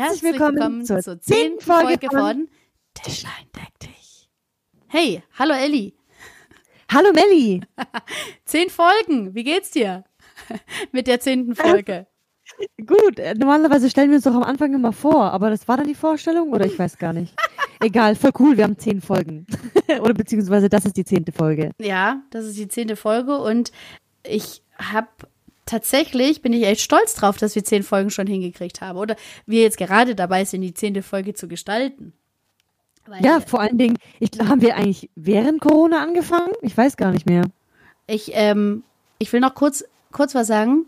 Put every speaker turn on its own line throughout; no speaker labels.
Herzlich, willkommen, zur zehnten Folge von Tischlein deck dich.
Hey, hallo Elli.
Hallo Melli.
Zehn Folgen, wie geht's dir? Mit der zehnten Folge.
Gut, äh, normalerweise stellen wir uns doch am Anfang immer vor, aber das war dann die Vorstellung oder ich weiß gar nicht. Egal, voll cool, wir haben zehn Folgen. oder beziehungsweise das ist die zehnte Folge.
Ja, das ist die zehnte Folge und ich habe tatsächlich bin ich echt stolz drauf, dass wir zehn Folgen schon hingekriegt haben. Oder wir jetzt gerade dabei sind, die zehnte Folge zu gestalten.
Weil ja, vor allen Dingen, ich, haben wir eigentlich während Corona angefangen? Ich weiß gar nicht mehr.
Ich, ähm, ich will noch kurz, kurz was sagen.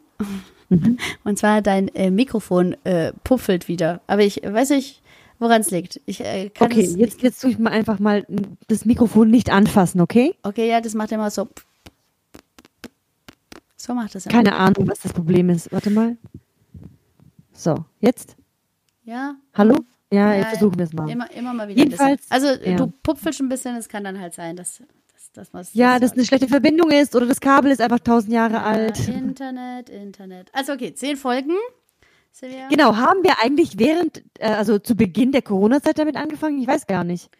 Mhm. Und zwar dein äh, Mikrofon äh, puffelt wieder. Aber ich weiß nicht, woran es liegt. Ich, äh, kann
okay, jetzt, jetzt tue ich mal einfach mal das Mikrofon nicht anfassen, okay?
Okay, ja, das macht immer so. So macht das.
Keine Ahnung, was das Problem ist. Warte mal. So, jetzt?
Ja.
Hallo? Ja, ja versuchen wir es mal.
Immer, immer mal wieder.
Jedenfalls.
Also, ja. du pupfelst ein bisschen, es kann dann halt sein, dass. dass, dass
ja, dass eine schlechte Verbindung ist oder das Kabel ist einfach tausend Jahre ja, alt.
Internet, Internet. Also, okay, zehn Folgen.
Genau, haben wir eigentlich während, äh, also zu Beginn der Corona-Zeit damit angefangen? Ich weiß gar nicht.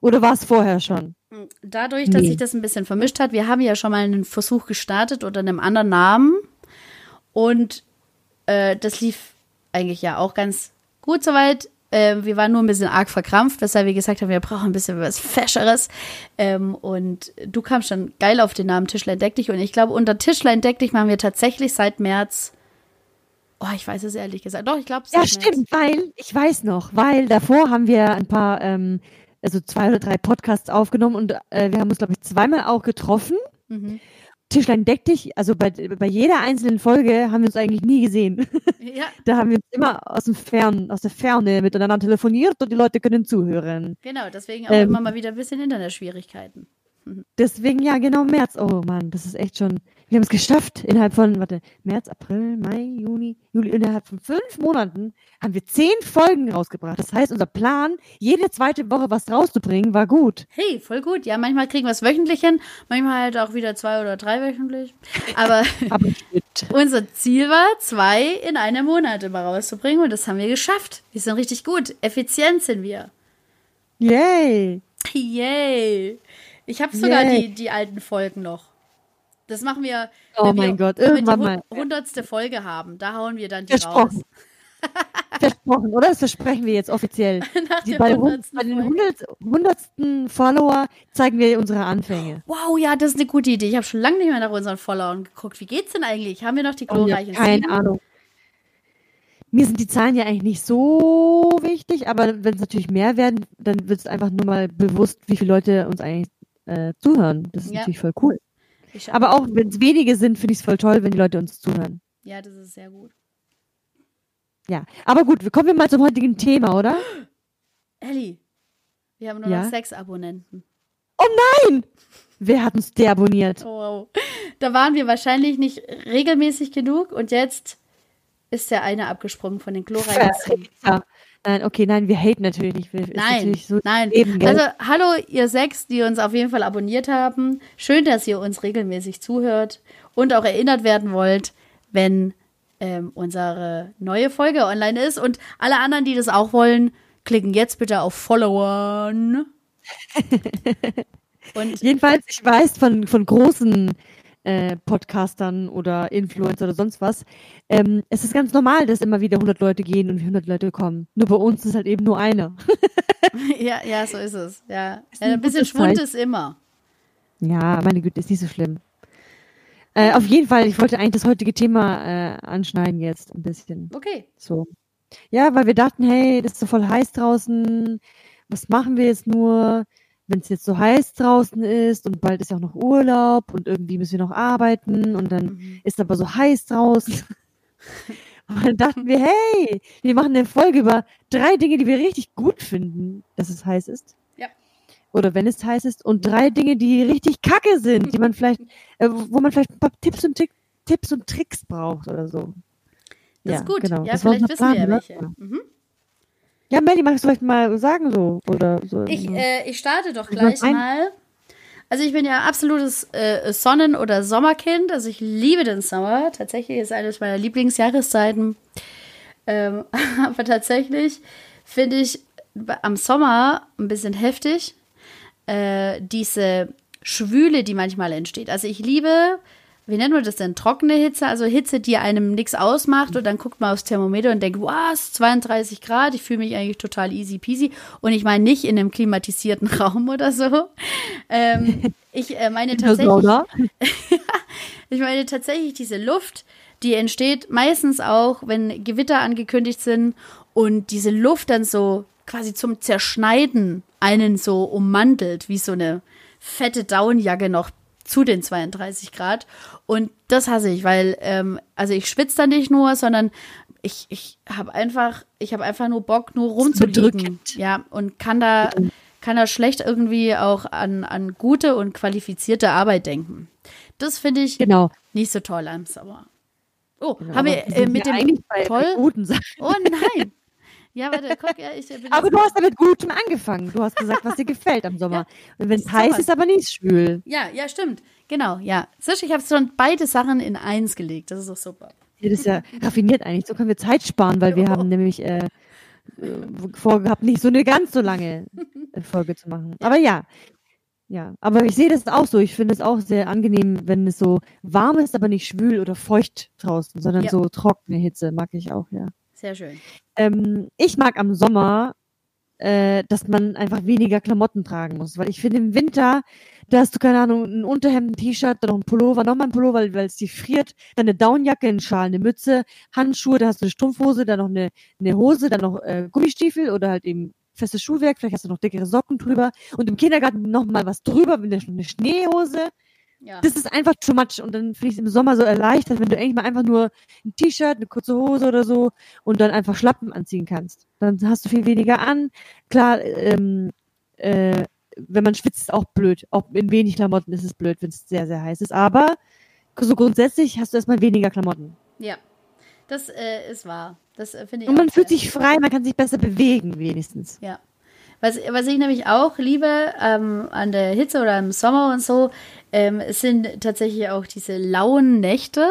Oder war es vorher schon?
Dadurch, dass nee. sich das ein bisschen vermischt hat, wir haben ja schon mal einen Versuch gestartet unter einem anderen Namen. Und äh, das lief eigentlich ja auch ganz gut soweit. Äh, wir waren nur ein bisschen arg verkrampft, weshalb wir gesagt haben, wir brauchen ein bisschen was Fescheres. Ähm, und du kamst schon geil auf den Namen Tischlein deck dich. Und ich glaube, unter Tischlein deck dich machen wir tatsächlich seit März. Oh, ich weiß es ehrlich gesagt. Doch, ich glaube
es Ja, stimmt, weil, ich weiß noch, weil davor haben wir ein paar ähm, also zwei oder drei Podcasts aufgenommen und äh, wir haben uns, glaube ich, zweimal auch getroffen. Mhm. Tischlein deck dich, also bei, bei jeder einzelnen Folge haben wir uns eigentlich nie gesehen. Ja. da haben wir uns immer aus dem Fern, aus der Ferne miteinander telefoniert und die Leute können zuhören.
Genau, deswegen auch ähm, immer mal wieder ein bisschen Internetschwierigkeiten.
Mhm. Deswegen ja, genau März. Oh Mann, das ist echt schon. Wir haben es geschafft. Innerhalb von, warte, März, April, Mai, Juni, Juli, innerhalb von fünf Monaten haben wir zehn Folgen rausgebracht. Das heißt, unser Plan, jede zweite Woche was rauszubringen, war gut.
Hey, voll gut. Ja, manchmal kriegen wir es wöchentlich hin, manchmal halt auch wieder zwei oder drei wöchentlich. Aber unser Ziel war, zwei in einem Monat immer rauszubringen und das haben wir geschafft. Wir sind richtig gut. Effizient sind wir.
Yay!
Yay! Ich habe sogar yeah. die, die alten Folgen noch. Das machen wir,
oh wenn mein wir, Gott, irgendwann
wir die hundertste Folge haben. Da hauen wir dann die Versprochen. raus.
Versprochen, oder? Das versprechen wir jetzt offiziell. Nach die, bei, bei den hundertsten Follower zeigen wir unsere Anfänge.
Wow, ja, das ist eine gute Idee. Ich habe schon lange nicht mehr nach unseren Followern geguckt. Wie geht's denn eigentlich? Haben wir noch die glorreichen
oh, ja, Keine? Ahnung. Mir sind die Zahlen ja eigentlich nicht so wichtig, aber wenn es natürlich mehr werden, dann wird es einfach nur mal bewusst, wie viele Leute uns eigentlich äh, zuhören. Das ist ja. natürlich voll cool. Aber auch wenn es wenige sind, finde ich es voll toll, wenn die Leute uns zuhören.
Ja, das ist sehr gut.
Ja, aber gut, kommen wir mal zum heutigen Thema, oder?
Elli, wir haben nur ja? noch sechs Abonnenten.
Oh nein! Wer hat uns deabonniert?
Oh, wow. Da waren wir wahrscheinlich nicht regelmäßig genug und jetzt ist der eine abgesprungen von den glorreichen
ja. Nein, okay, nein, wir haten natürlich nicht.
Ist nein, so nein. Eben, also hallo ihr sechs, die uns auf jeden Fall abonniert haben. Schön, dass ihr uns regelmäßig zuhört und auch erinnert werden wollt, wenn ähm, unsere neue Folge online ist. Und alle anderen, die das auch wollen, klicken jetzt bitte auf Followern.
und Jedenfalls, ich weiß von, von großen äh, Podcastern oder Influencer oder sonst was. Ähm, es ist ganz normal, dass immer wieder 100 Leute gehen und 100 Leute kommen. Nur bei uns ist halt eben nur einer.
ja, ja, so ist es. Ja, ist ein, ein bisschen Schwund ist immer.
Ja, meine Güte, ist nicht so schlimm. Äh, auf jeden Fall, ich wollte eigentlich das heutige Thema äh, anschneiden jetzt ein bisschen.
Okay.
So. Ja, weil wir dachten, hey, das ist so voll heiß draußen. Was machen wir jetzt nur? Wenn es jetzt so heiß draußen ist und bald ist ja auch noch Urlaub und irgendwie müssen wir noch arbeiten und dann mhm. ist aber so heiß draußen. und dann dachten wir, hey, wir machen eine Folge über drei Dinge, die wir richtig gut finden, dass es heiß ist.
Ja.
Oder wenn es heiß ist und drei Dinge, die richtig kacke sind, die man vielleicht, äh, wo man vielleicht ein paar Tipps und, Tipps und Tricks braucht oder so.
Das ja, ist gut. Genau. Ja, das vielleicht wissen Plan, wir ja ne? welche. Mhm.
Ja, Melly, magst du vielleicht mal sagen so? Oder so?
Ich, äh, ich starte doch gleich mal. Also ich bin ja absolutes äh, Sonnen- oder Sommerkind. Also ich liebe den Sommer. Tatsächlich ist eines meiner Lieblingsjahreszeiten. Ähm, aber tatsächlich finde ich am Sommer ein bisschen heftig äh, diese Schwüle, die manchmal entsteht. Also ich liebe, wie nennt man das denn? Trockene Hitze, also Hitze, die einem nichts ausmacht und dann guckt man aufs Thermometer und denkt, was, 32 Grad, ich fühle mich eigentlich total easy peasy. Und ich meine nicht in einem klimatisierten Raum oder so. Ähm, ich äh, meine tatsächlich. ich meine tatsächlich diese Luft, die entsteht meistens auch, wenn Gewitter angekündigt sind und diese Luft dann so quasi zum Zerschneiden einen so ummantelt, wie so eine fette Downjacke noch zu den 32 Grad. Und das hasse ich, weil, ähm, also ich schwitze da nicht nur, sondern ich, ich habe einfach, ich habe einfach nur Bock, nur rumzuliegen. Ja, und kann da, kann da schlecht irgendwie auch an, an gute und qualifizierte Arbeit denken. Das finde ich
genau.
nicht so toll am Sommer. Oh, genau, haben wir äh, mit dem
toll? guten Sachen.
Oh nein. Ja, warte, guck, ja, ich bin
Aber du hast damit Gutem angefangen. Du hast gesagt, was dir gefällt am Sommer. Ja, Und wenn es heiß ist, aber nicht schwül.
Ja, ja, stimmt. Genau, ja. Sisch, ich habe schon beide Sachen in eins gelegt. Das ist doch super.
Ja, das ist ja raffiniert eigentlich. So können wir Zeit sparen, weil wir haben nämlich äh, äh, vorgehabt, nicht so eine ganz so lange äh, Folge zu machen. Aber ja, ja, aber ich sehe das auch so. Ich finde es auch sehr angenehm, wenn es so warm ist, aber nicht schwül oder feucht draußen, sondern ja. so trockene Hitze mag ich auch, ja.
Sehr schön.
Ähm, ich mag am Sommer, äh, dass man einfach weniger Klamotten tragen muss, weil ich finde im Winter, da hast du keine Ahnung, ein Unterhemd, ein T-Shirt, dann noch ein Pullover, nochmal ein Pullover, weil es dir friert, dann eine Downjacke, ein Schal, eine Mütze, Handschuhe, da hast du eine Strumpfhose, dann noch eine, eine Hose, dann noch äh, Gummistiefel oder halt eben festes Schuhwerk, vielleicht hast du noch dickere Socken drüber und im Kindergarten nochmal was drüber, eine Schneehose ja. Das ist einfach too much. Und dann finde ich es im Sommer so erleichtert, wenn du eigentlich mal einfach nur ein T-Shirt, eine kurze Hose oder so und dann einfach Schlappen anziehen kannst. Dann hast du viel weniger an. Klar, ähm, äh, wenn man schwitzt, ist auch blöd. Auch in wenig Klamotten ist es blöd, wenn es sehr, sehr heiß ist. Aber so grundsätzlich hast du erstmal weniger Klamotten.
Ja, das äh, ist wahr. Das äh, finde ich.
Und man fühlt sich frei, man kann sich besser bewegen, wenigstens.
Ja. Was, was ich nämlich auch liebe ähm, an der Hitze oder im Sommer und so, ähm, es sind tatsächlich auch diese lauen Nächte,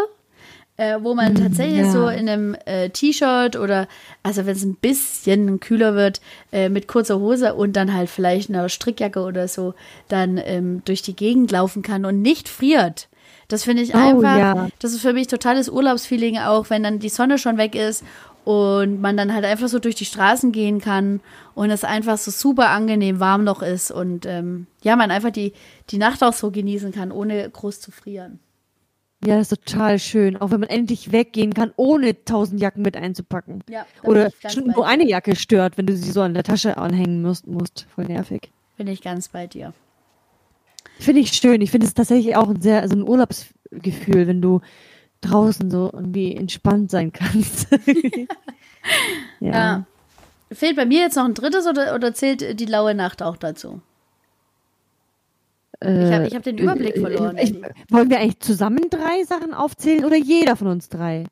äh, wo man mm, tatsächlich ja. so in einem äh, T-Shirt oder, also wenn es ein bisschen kühler wird, äh, mit kurzer Hose und dann halt vielleicht einer Strickjacke oder so, dann ähm, durch die Gegend laufen kann und nicht friert. Das finde ich oh, einfach, ja. das ist für mich totales Urlaubsfeeling auch, wenn dann die Sonne schon weg ist und man dann halt einfach so durch die Straßen gehen kann und es einfach so super angenehm warm noch ist und ähm, ja, man einfach die, die Nacht auch so genießen kann, ohne groß zu frieren.
Ja, das ist total schön. Auch wenn man endlich weggehen kann, ohne tausend Jacken mit einzupacken. Ja, Oder schon nur eine Jacke stört, wenn du sie so an der Tasche anhängen musst. musst. Voll nervig.
Bin ich ganz bei dir.
Finde ich schön. Ich finde es tatsächlich auch ein sehr, also ein Urlaubsgefühl, wenn du draußen so irgendwie entspannt sein kannst.
ja. ja. Fehlt bei mir jetzt noch ein drittes oder, oder zählt die laue Nacht auch dazu?
Äh, ich habe hab den Überblick äh, verloren. Ich, wollen wir eigentlich zusammen drei Sachen aufzählen oder jeder von uns drei?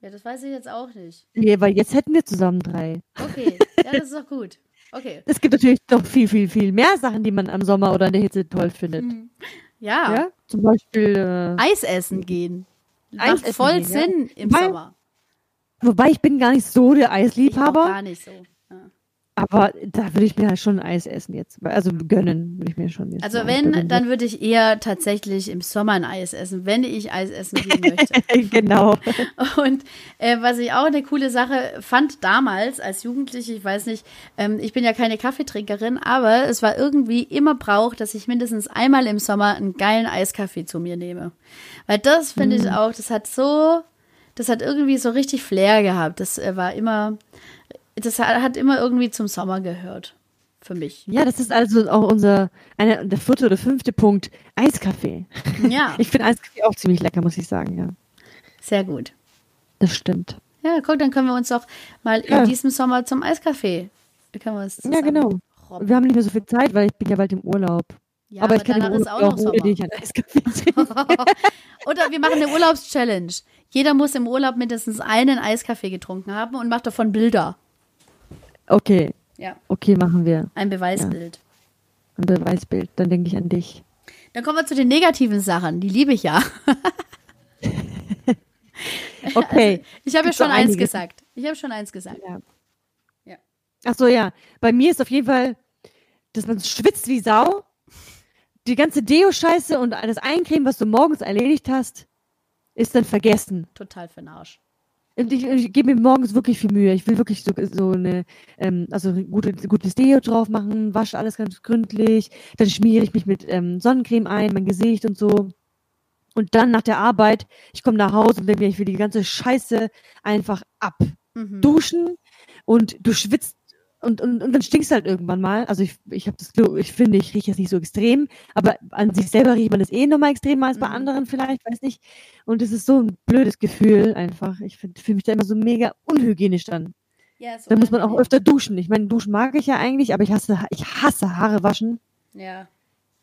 Ja, das weiß ich jetzt auch nicht.
Nee, weil jetzt hätten wir zusammen drei.
Okay, ja, das ist doch gut. Okay.
Es gibt natürlich doch viel, viel, viel mehr Sachen, die man am Sommer oder in der Hitze toll findet. Mhm.
Ja. ja.
Zum Beispiel äh,
Eis essen gehen. Macht voll Sinn im
Weil,
Sommer.
Wobei ich bin gar nicht so der Eisliebhaber.
Ich gar nicht so.
Aber da würde ich mir halt schon Eis essen jetzt. Also gönnen würde ich mir schon jetzt.
Also wenn, dann würde ich eher tatsächlich im Sommer ein Eis essen, wenn ich Eis essen gehen möchte.
genau.
Und äh, was ich auch eine coole Sache fand damals als Jugendliche, ich weiß nicht, ähm, ich bin ja keine Kaffeetrinkerin, aber es war irgendwie immer Brauch, dass ich mindestens einmal im Sommer einen geilen Eiskaffee zu mir nehme. Weil das finde mm. ich auch, das hat so, das hat irgendwie so richtig Flair gehabt. Das äh, war immer das hat immer irgendwie zum Sommer gehört. Für mich.
Ja, das ist also auch unser, einer, der vierte oder fünfte Punkt, Eiskaffee.
Ja.
Ich finde Eiskaffee auch ziemlich lecker, muss ich sagen, ja.
Sehr gut.
Das stimmt.
Ja, guck, dann können wir uns doch mal ja. in diesem Sommer zum Eiskaffee. Können wir uns
ja, genau. Robben. Wir haben nicht mehr so viel Zeit, weil ich bin ja bald im Urlaub.
Ja, aber, aber ich kann danach ist auch noch Sommer. Die ich an Eiskaffee Oder wir machen eine Urlaubschallenge. Jeder muss im Urlaub mindestens einen Eiskaffee getrunken haben und macht davon Bilder.
Okay.
Ja.
Okay, machen wir.
Ein Beweisbild. Ja.
Ein Beweisbild. Dann denke ich an dich.
Dann kommen wir zu den negativen Sachen. Die liebe ich ja.
okay.
Also, ich habe ja schon eins gesagt. Ich habe schon eins gesagt.
Ja.
Ja.
Ach so, ja. Bei mir ist auf jeden Fall, dass man schwitzt wie Sau. Die ganze Deo-Scheiße und das Eincremen, was du morgens erledigt hast, ist dann vergessen.
Total für den Arsch.
Und ich, ich gebe mir morgens wirklich viel Mühe. Ich will wirklich so, so eine, ähm, also gute, gutes Deo drauf machen, wasche alles ganz gründlich, dann schmiere ich mich mit ähm, Sonnencreme ein, mein Gesicht und so. Und dann nach der Arbeit, ich komme nach Hause und denke mir, ich will die ganze Scheiße einfach ab.
Mhm.
Duschen und du schwitzt und, und, und dann stinkst du halt irgendwann mal. Also ich, ich habe das Glück, ich finde, ich rieche jetzt nicht so extrem, aber an sich selber riecht man das eh nochmal extremer als bei
Mhm.
anderen vielleicht, weiß nicht. Und es ist so ein blödes Gefühl einfach. Ich fühle mich da immer so mega unhygienisch dann.
Ja, ist
Da muss man auch öfter duschen. Ich meine, duschen mag ich ja eigentlich, aber ich hasse, ich hasse Haare waschen.
Ja.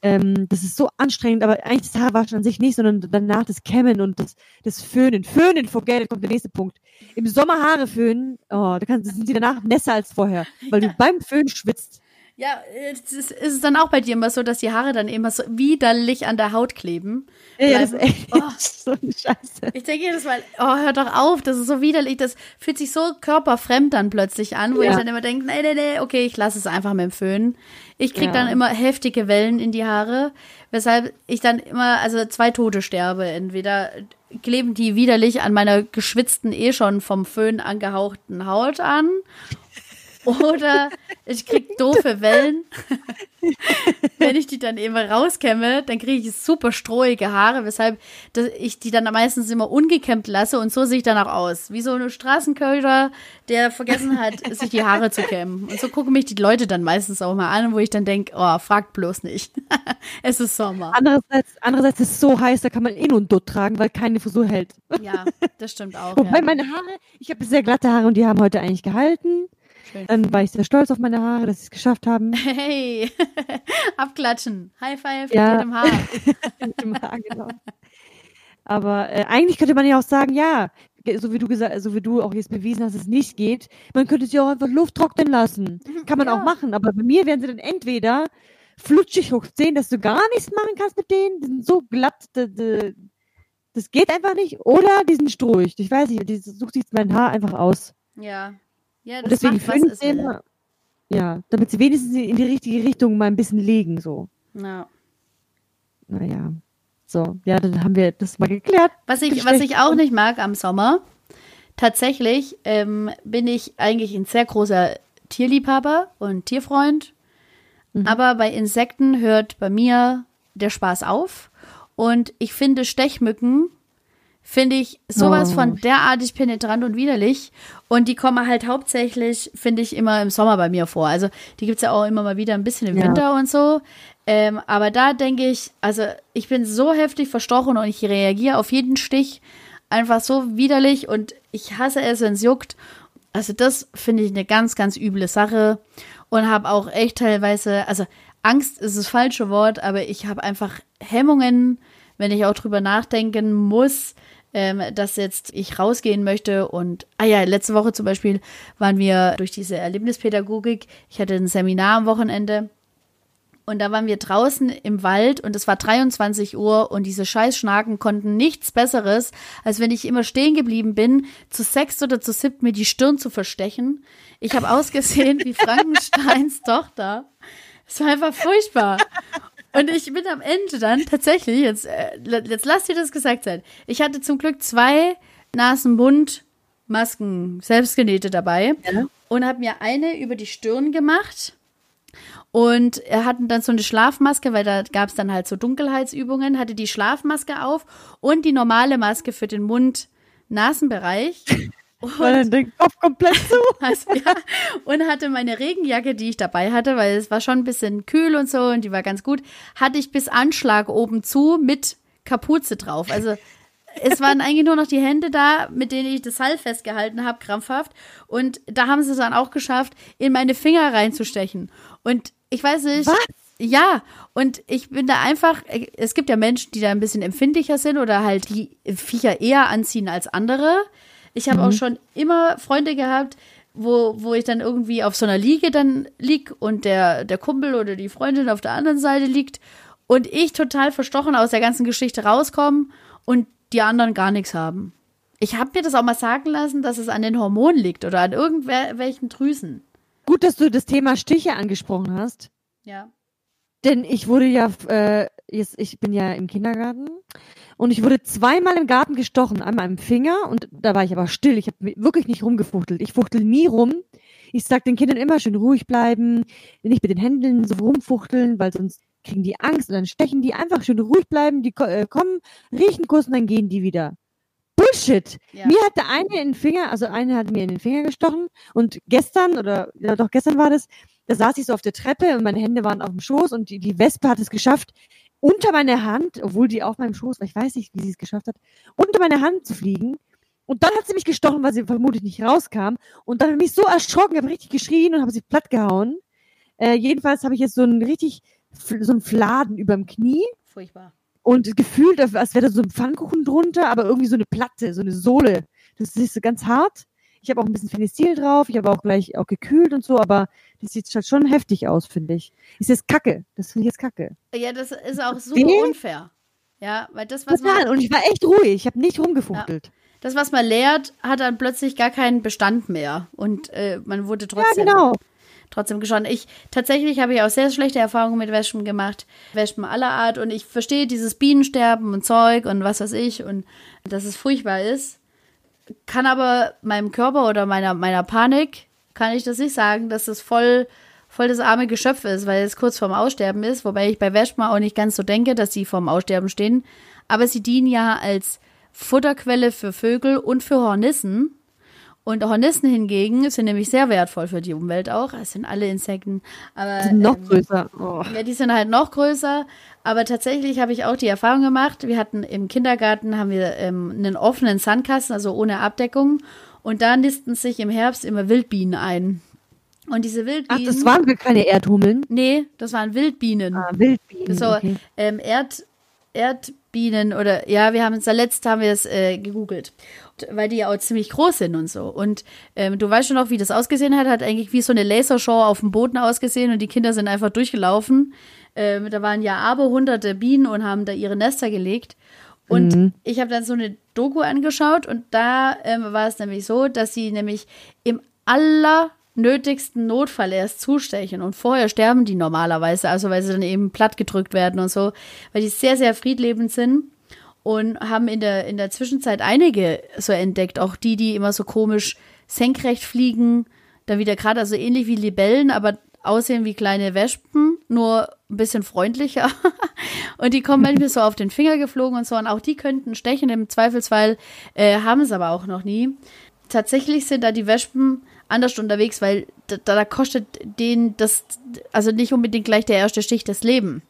Ähm, das ist so anstrengend, aber eigentlich das Haarwaschen an sich nicht, sondern danach das Kämmen und das, das Föhnen. Föhnen, forget it, kommt der nächste Punkt. Im Sommer Haare föhnen, oh, da kann, sind sie danach nässer als vorher, weil du beim Föhnen schwitzt.
Ja, ist, ist es dann auch bei dir immer so, dass die Haare dann immer so widerlich an der Haut kleben?
Ja, ja, das ist
Bleiben-
echt
Oh.
so eine Scheiße.
Ich denke jedes Mal, oh, hör doch auf, das ist so widerlich, das fühlt sich so körperfremd dann plötzlich an, wo
Ja.
ich dann immer denke, nee, nee, nee, okay, ich lasse es einfach mit dem Föhn. Ich krieg
Ja.
dann immer heftige Wellen in die Haare, weshalb ich dann immer, also zwei Tote sterbe. Entweder kleben die widerlich an meiner geschwitzten, eh schon vom Föhn angehauchten Haut an, oder ich krieg doofe Wellen. Wenn ich die dann eben rauskämme, dann kriege ich super strohige Haare, weshalb ich die dann meistens immer ungekämmt lasse und so sehe ich dann auch aus. Wie so ein Straßenköder, der vergessen hat, sich die Haare zu kämmen. Und so gucken mich die Leute dann meistens auch mal an, wo ich dann denke, oh, fragt bloß nicht. es ist Sommer.
Andererseits, andererseits ist es so heiß, da kann man eh nur einen Dutt tragen, weil keine Frisur hält.
Ja, das stimmt auch.
Wobei
Ja.
meine Haare, ich habe sehr glatte Haare und die haben heute eigentlich gehalten.
Schön.
Dann war ich sehr stolz auf meine Haare, dass sie es geschafft haben.
Hey, abklatschen. High five
Ja.
mit jedem Haar.
Mit dem Haar, genau. Aber äh, eigentlich könnte man ja auch sagen, ja, so wie du gesagt, so wie du auch jetzt bewiesen hast, dass es nicht geht, man könnte sie auch einfach Luft trocknen lassen. Kann man
Ja.
auch machen. Aber bei mir werden sie dann entweder flutschig hoch 10, dass du gar nichts machen kannst mit denen, die sind so glatt, das geht einfach nicht. Oder die sind strohig. Ich weiß nicht, die sucht sich mein Haar einfach aus.
Ja. Ja, das
deswegen
macht, was
immer. Ja, damit sie wenigstens in die richtige Richtung mal ein bisschen legen, so.
Ja.
Naja. So, ja, dann haben wir das mal geklärt.
Was ich, was ich auch nicht mag am Sommer, tatsächlich ähm, bin ich eigentlich ein sehr großer Tierliebhaber und Tierfreund.
Mhm.
Aber bei Insekten hört bei mir der Spaß auf. Und ich finde Stechmücken, finde ich sowas
Oh.
von derartig penetrant und widerlich. Und die kommen halt hauptsächlich, finde ich, immer im Sommer bei mir vor. Also die gibt's ja auch immer mal wieder ein bisschen im
Ja.
Winter und so. Ähm, aber da denke ich, also ich bin so heftig verstochen und ich reagiere auf jeden Stich einfach so widerlich und ich hasse es, wenn es juckt. Also das finde ich eine ganz, ganz üble Sache und habe auch echt teilweise, also Angst ist das falsche Wort, aber ich habe einfach Hemmungen, wenn ich auch drüber nachdenken muss, ähm, dass jetzt ich rausgehen möchte und, ah ja, letzte Woche zum Beispiel waren wir durch diese Erlebnispädagogik, ich hatte ein Seminar am Wochenende und da waren wir draußen im Wald und es war 23 Uhr und diese Scheißschnaken konnten nichts Besseres, als wenn ich immer stehen geblieben bin, zu sechs oder zu siebt mir die Stirn zu verstechen. Ich habe ausgesehen wie Frankensteins Tochter. Es war einfach furchtbar. Und ich bin am Ende dann tatsächlich, jetzt, äh, jetzt lass dir das gesagt sein. Ich hatte zum Glück zwei Nasen-Mund-Masken, selbstgenähte dabei
Ja.
und habe mir eine über die Stirn gemacht. Und er hatten dann so eine Schlafmaske, weil da gab es dann halt so Dunkelheitsübungen, hatte die Schlafmaske auf und die normale Maske für den Mund-Nasenbereich.
Weil dann den Kopf komplett zu.
Also, ja, und hatte meine Regenjacke, die ich dabei hatte, weil es war schon ein bisschen kühl und so und die war ganz gut, hatte ich bis Anschlag oben zu mit Kapuze drauf. Also es waren eigentlich nur noch die Hände da, mit denen ich das Seil festgehalten habe, krampfhaft. Und da haben sie es dann auch geschafft, in meine Finger reinzustechen. Und ich weiß nicht.
Was?
Ja, und ich bin da einfach, es gibt ja Menschen, die da ein bisschen empfindlicher sind oder halt die Viecher eher anziehen als andere. Ich habe auch schon immer Freunde gehabt, wo, wo ich dann irgendwie auf so einer Liege dann lieg und der, der Kumpel oder die Freundin auf der anderen Seite liegt und ich total verstochen aus der ganzen Geschichte rauskomme und die anderen gar nichts haben. Ich habe mir das auch mal sagen lassen, dass es an den Hormonen liegt oder an irgendwelchen Drüsen.
Gut, dass du das Thema Stiche angesprochen hast.
Ja.
Denn ich wurde ja, äh, jetzt, ich bin ja im Kindergarten und ich wurde zweimal im Garten gestochen, einmal im Finger und da war ich aber still. Ich habe wirklich nicht rumgefuchtelt. Ich fuchtel nie rum. Ich sag den Kindern immer schön ruhig bleiben, nicht mit den Händen so rumfuchteln, weil sonst kriegen die Angst und dann stechen die einfach schön ruhig bleiben, die äh, kommen, riechen kurz und dann gehen die wieder. Bullshit. Ja. Mir hat der eine in den Finger, also eine hat mir in den Finger gestochen und gestern oder ja doch gestern war das, da saß ich so auf der Treppe und meine Hände waren auf dem Schoß und die, die Wespe hat es geschafft, unter meine Hand, obwohl die auf meinem Schoß war, ich weiß nicht, wie sie es geschafft hat, unter meine Hand zu fliegen. Und dann hat sie mich gestochen, weil sie vermutlich nicht rauskam. Und dann habe ich mich so erschrocken, habe richtig geschrien und habe sie platt gehauen. Äh, jedenfalls habe ich jetzt so einen richtig, so einen Fladen über dem Knie.
Furchtbar.
Und gefühlt, als wäre da so ein Pfannkuchen drunter, aber irgendwie so eine Platte, so eine Sohle. Das ist so ganz hart. Ich habe auch ein bisschen Fenistil drauf, ich habe auch gleich auch gekühlt und so, aber das sieht halt schon heftig aus, finde ich. Ist jetzt kacke. Das finde ich jetzt kacke.
Ja, das ist auch super nee. unfair. Ja, weil das, was
Total. man. Und ich war echt ruhig. Ich habe nicht rumgefuchtelt. Ja.
Das, was man lehrt, hat dann plötzlich gar keinen Bestand mehr. Und äh, man wurde trotzdem.
Ja, genau
trotzdem geschaut. Ich tatsächlich habe ich auch sehr schlechte Erfahrungen mit Wespen gemacht, Wespen aller Art und ich verstehe dieses Bienensterben und Zeug und was weiß ich und dass es furchtbar ist. Kann aber meinem Körper oder meiner meiner Panik kann ich das nicht sagen, dass es voll voll das arme Geschöpf ist, weil es kurz vorm Aussterben ist, wobei ich bei Wespen auch nicht ganz so denke, dass sie vorm Aussterben stehen, aber sie dienen ja als Futterquelle für Vögel und für Hornissen und Hornissen hingegen sind nämlich sehr wertvoll für die Umwelt auch. Es sind alle Insekten. Aber,
die sind noch ähm, größer. Oh.
Ja, die sind halt noch größer. Aber tatsächlich habe ich auch die Erfahrung gemacht. Wir hatten im Kindergarten haben wir ähm, einen offenen Sandkasten, also ohne Abdeckung. Und da nisten sich im Herbst immer Wildbienen ein. Und diese Wildbienen.
Ach, das waren keine Erdhummeln?
Nee, das waren Wildbienen.
Ah, Wildbienen.
So, okay. ähm, Erd, Erdbienen oder ja, wir haben es zuletzt haben wir es äh, gegoogelt weil die ja auch ziemlich groß sind und so. Und ähm, du weißt schon noch, wie das ausgesehen hat, hat eigentlich wie so eine Lasershow auf dem Boden ausgesehen und die Kinder sind einfach durchgelaufen. Ähm, da waren ja aber hunderte Bienen und haben da ihre Nester gelegt. Und mhm. ich habe dann so eine Doku angeschaut und da ähm, war es nämlich so, dass sie nämlich im allernötigsten Notfall erst zustechen und vorher sterben die normalerweise, also weil sie dann eben platt gedrückt werden und so, weil die sehr, sehr friedlebend sind und haben in der, in der Zwischenzeit einige so entdeckt, auch die, die immer so komisch senkrecht fliegen, dann wieder gerade, also ähnlich wie Libellen, aber aussehen wie kleine Wespen, nur ein bisschen freundlicher. und die kommen manchmal so auf den Finger geflogen und so. Und auch die könnten stechen. Im Zweifelsfall äh, haben es aber auch noch nie. Tatsächlich sind da die Wespen anders unterwegs, weil da, da kostet denen das, also nicht unbedingt gleich der erste Stich das Leben.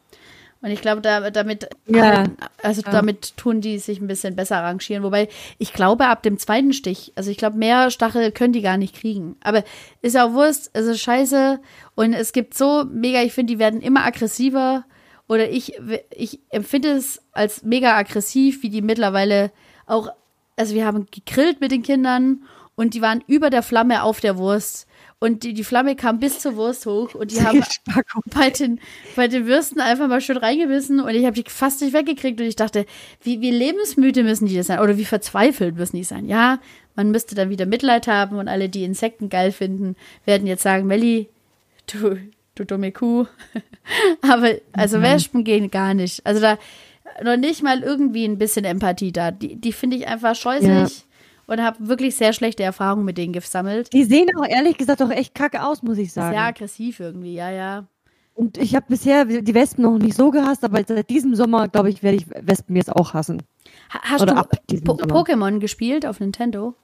Und ich glaube, da, damit,
ja.
also ja. damit tun die sich ein bisschen besser arrangieren. Wobei ich glaube, ab dem zweiten Stich, also ich glaube, mehr Stachel können die gar nicht kriegen. Aber ist ja auch Wurst, es ist scheiße. Und es gibt so mega, ich finde, die werden immer aggressiver. Oder ich, ich empfinde es als mega aggressiv, wie die mittlerweile auch, also wir haben gegrillt mit den Kindern und die waren über der Flamme auf der Wurst. Und die, die Flamme kam bis zur Wurst hoch und die haben bei den, bei den Würsten einfach mal schön reingebissen und ich habe die fast nicht weggekriegt und ich dachte, wie, wie lebensmüde müssen die das sein oder wie verzweifelt müssen die sein? Ja, man müsste dann wieder Mitleid haben und alle, die Insekten geil finden, werden jetzt sagen, Melli, du, du dumme Kuh. Aber also mhm. Wespen gehen gar nicht. Also da noch nicht mal irgendwie ein bisschen Empathie da. Die, die finde ich einfach scheußlich. Ja und habe wirklich sehr schlechte Erfahrungen mit denen gesammelt.
Die sehen auch ehrlich gesagt doch echt kacke aus, muss ich sagen.
Sehr aggressiv irgendwie, ja, ja.
Und ich habe bisher die Wespen noch nicht so gehasst, aber seit diesem Sommer, glaube ich, werde ich Wespen jetzt auch hassen.
hast Oder du po Pokémon gespielt auf Nintendo?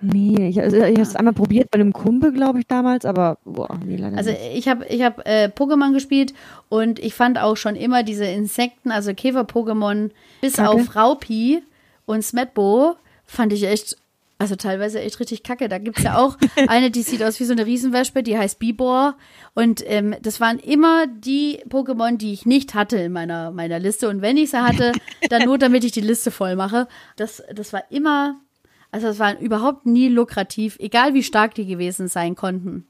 Nee, ich, also, ich habe es einmal probiert bei einem Kumpel, glaube ich, damals, aber boah, nee, leider
Also ich habe ich hab, äh, Pokémon gespielt und ich fand auch schon immer diese Insekten, also Käfer-Pokémon, bis Kacke. auf Raupi und Smetbo, fand ich echt, also teilweise echt richtig kacke. Da gibt es ja auch eine, die sieht aus wie so eine Riesenwespe, die heißt Bibor. Und ähm, das waren immer die Pokémon, die ich nicht hatte in meiner, meiner Liste. Und wenn ich sie hatte, dann nur, damit ich die Liste voll mache. Das, das war immer, also das war überhaupt nie lukrativ, egal wie stark die gewesen sein konnten.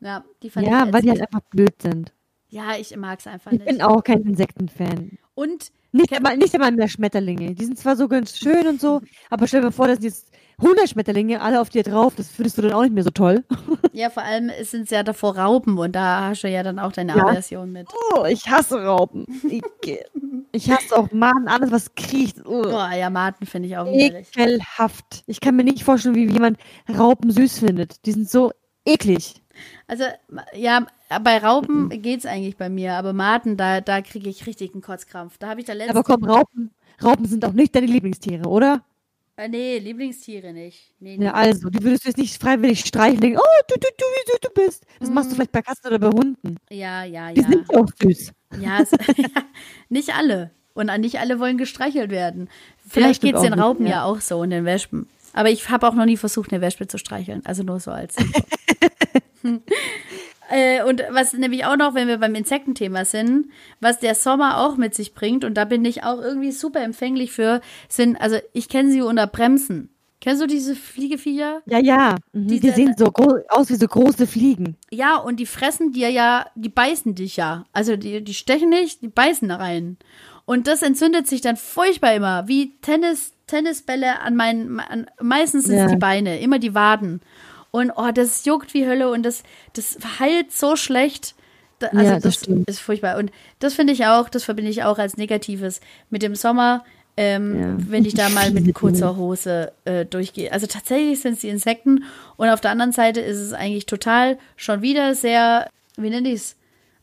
Ja, die
fand ja weil die halt einfach blöd sind.
Ja, ich mag es einfach
ich
nicht.
Ich bin auch kein Insektenfan.
Und
Nicht einmal, nicht einmal mehr Schmetterlinge. Die sind zwar so ganz schön und so, aber stell dir vor, das sind jetzt 100 Schmetterlinge, alle auf dir drauf. Das findest du dann auch nicht mehr so toll.
Ja, vor allem sind es ja davor Raupen und da hast du ja dann auch deine
Ja.
Aversion mit.
Oh, ich hasse Raupen. Ich, hasse auch Maden, alles was kriecht. Oh.
Boah, ja, Maten finde ich auch widerlich.
Ekelhaft. Ich kann mir nicht vorstellen, wie jemand Raupen süß findet. Die sind so eklig.
Also, ja, bei Raupen geht's eigentlich bei mir, aber Maten, da, da kriege ich richtig einen Kotzkrampf. Da habe ich da letztens.
Aber komm, Raupen, Raupen sind auch nicht deine Lieblingstiere, oder?
Äh, nee, Lieblingstiere nicht. Nee, nee.
Ja, also, die würdest du jetzt nicht freiwillig streicheln denken, oh, du, du, du, wie süß du bist. Das machst du vielleicht bei Katzen oder bei Hunden.
ja, ja,
Die
ja.
sind ja auch süß.
Ja, es, nicht alle. Und nicht alle wollen gestreichelt werden. Vielleicht
stimmt
geht's den Raupen ja.
ja.
auch so und den Wespen. Aber ich habe auch noch nie versucht, eine Wespe zu streicheln. Also nur so als. Äh, und was nämlich auch noch, wenn wir beim Insektenthema sind, was der Sommer auch mit sich bringt, und da bin ich auch irgendwie super empfänglich für, sind, also ich kenne sie unter Bremsen. Kennst du diese Fliegeviecher?
Ja, ja. Mhm. Die,
Diese-
sehen so aus wie so große Fliegen.
Ja, und die fressen dir ja, die beißen dich ja. Also die, die stechen nicht, die beißen da rein. Und das entzündet sich dann furchtbar immer, wie Tennis, Tennisbälle an meinen, an, meistens sind
Ja.
die Beine, immer die Waden. Und oh, das juckt wie Hölle und das, das heilt so schlecht. Da, also
Ja, das
das,
stimmt.
ist furchtbar. Und das finde ich auch, das verbinde ich auch als Negatives mit dem Sommer, ähm,
Ja.
wenn ich da mal mit kurzer Hose äh, durchgehe. Also tatsächlich sind es die Insekten und auf der anderen Seite ist es eigentlich total schon wieder sehr, wie nenne ich es?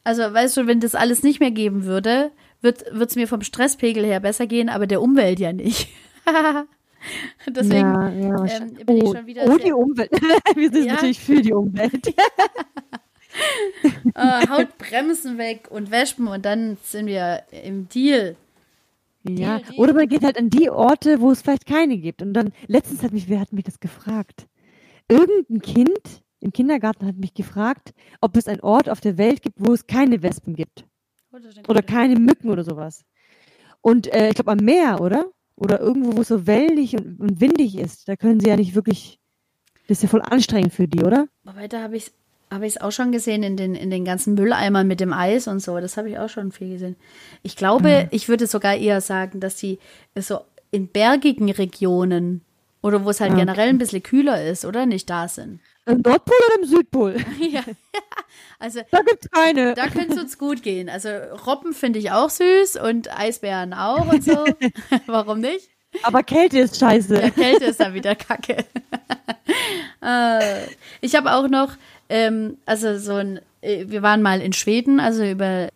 Also weißt du, wenn das alles nicht mehr geben würde, wird es mir vom Stresspegel her besser gehen, aber der Umwelt ja nicht. Deswegen
ja, ja,
ähm, bin ich
oh,
schon wieder
oh, die Umwelt. Wir sind
Ja.
natürlich für die Umwelt.
äh, haut Bremsen weg und Wespen und dann sind wir im Deal.
Ja,
Die- die-
oder man geht halt an die Orte, wo es vielleicht keine gibt. Und dann, letztens hat mich, wer hat mich das gefragt? Irgendein Kind im Kindergarten hat mich gefragt, ob es einen Ort auf der Welt gibt, wo es keine Wespen gibt. Oder keine Mücken oder sowas. Und äh, ich glaube am Meer, oder? Oder irgendwo, wo es so wellig und, und windig ist. Da können sie ja nicht wirklich. Das ist ja voll anstrengend für die, oder?
Aber da habe ich es hab ich's auch schon gesehen in den, in den ganzen Mülleimern mit dem Eis und so. Das habe ich auch schon viel gesehen. Ich glaube, ich würde sogar eher sagen, dass die so in bergigen Regionen oder wo es halt
Ah,
generell ein bisschen kühler ist, oder? Nicht da sind.
Im Nordpol oder im Südpol?
ja. Also
Da gibt's keine.
da könnte es uns gut gehen. Also Robben finde ich auch süß und Eisbären auch und so. Warum nicht?
Aber Kälte ist scheiße.
Ja, Kälte ist dann wieder Kacke. äh, ich habe auch noch, ähm, also so ein, äh, wir waren mal in Schweden, also über,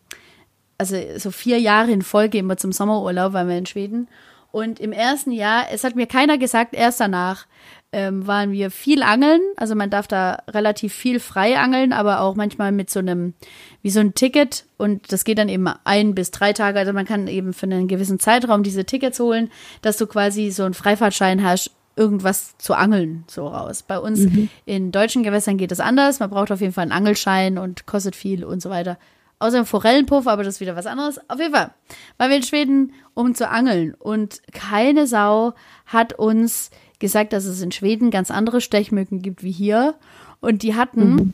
also so vier Jahre in Folge immer zum Sommerurlaub waren wir in Schweden. Und im ersten Jahr, es hat mir keiner gesagt, erst danach ähm, waren wir viel angeln. Also man darf da relativ viel frei angeln, aber auch manchmal mit so einem, wie so ein Ticket. Und das geht dann eben ein bis drei Tage. Also man kann eben für einen gewissen Zeitraum diese Tickets holen, dass du quasi so einen Freifahrtschein hast, irgendwas zu angeln, so raus. Bei uns in deutschen Gewässern geht es anders. Man braucht auf jeden Fall einen Angelschein und kostet viel und so weiter. Außer im Forellenpuff, aber das ist wieder was anderes. Auf jeden Fall waren wir in Schweden, um zu angeln. Und keine Sau hat uns gesagt, dass es in Schweden ganz andere Stechmücken gibt wie hier. Und die hatten,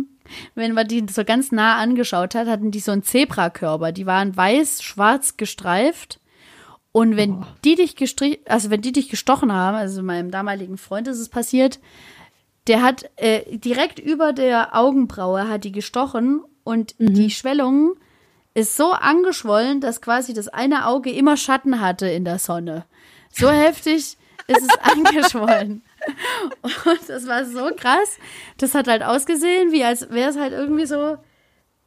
wenn man die so ganz nah angeschaut hat, hatten die so einen Zebrakörper. Die waren weiß-schwarz gestreift. Und wenn die dich gestrich, also wenn die dich gestochen haben, also meinem damaligen Freund ist es passiert, der hat äh, direkt über der Augenbraue hat die gestochen und die Schwellung ist so angeschwollen, dass quasi das eine Auge immer Schatten hatte in der Sonne. So heftig ist es angeschwollen. Und das war so krass. Das hat halt ausgesehen, wie als wäre es halt irgendwie so,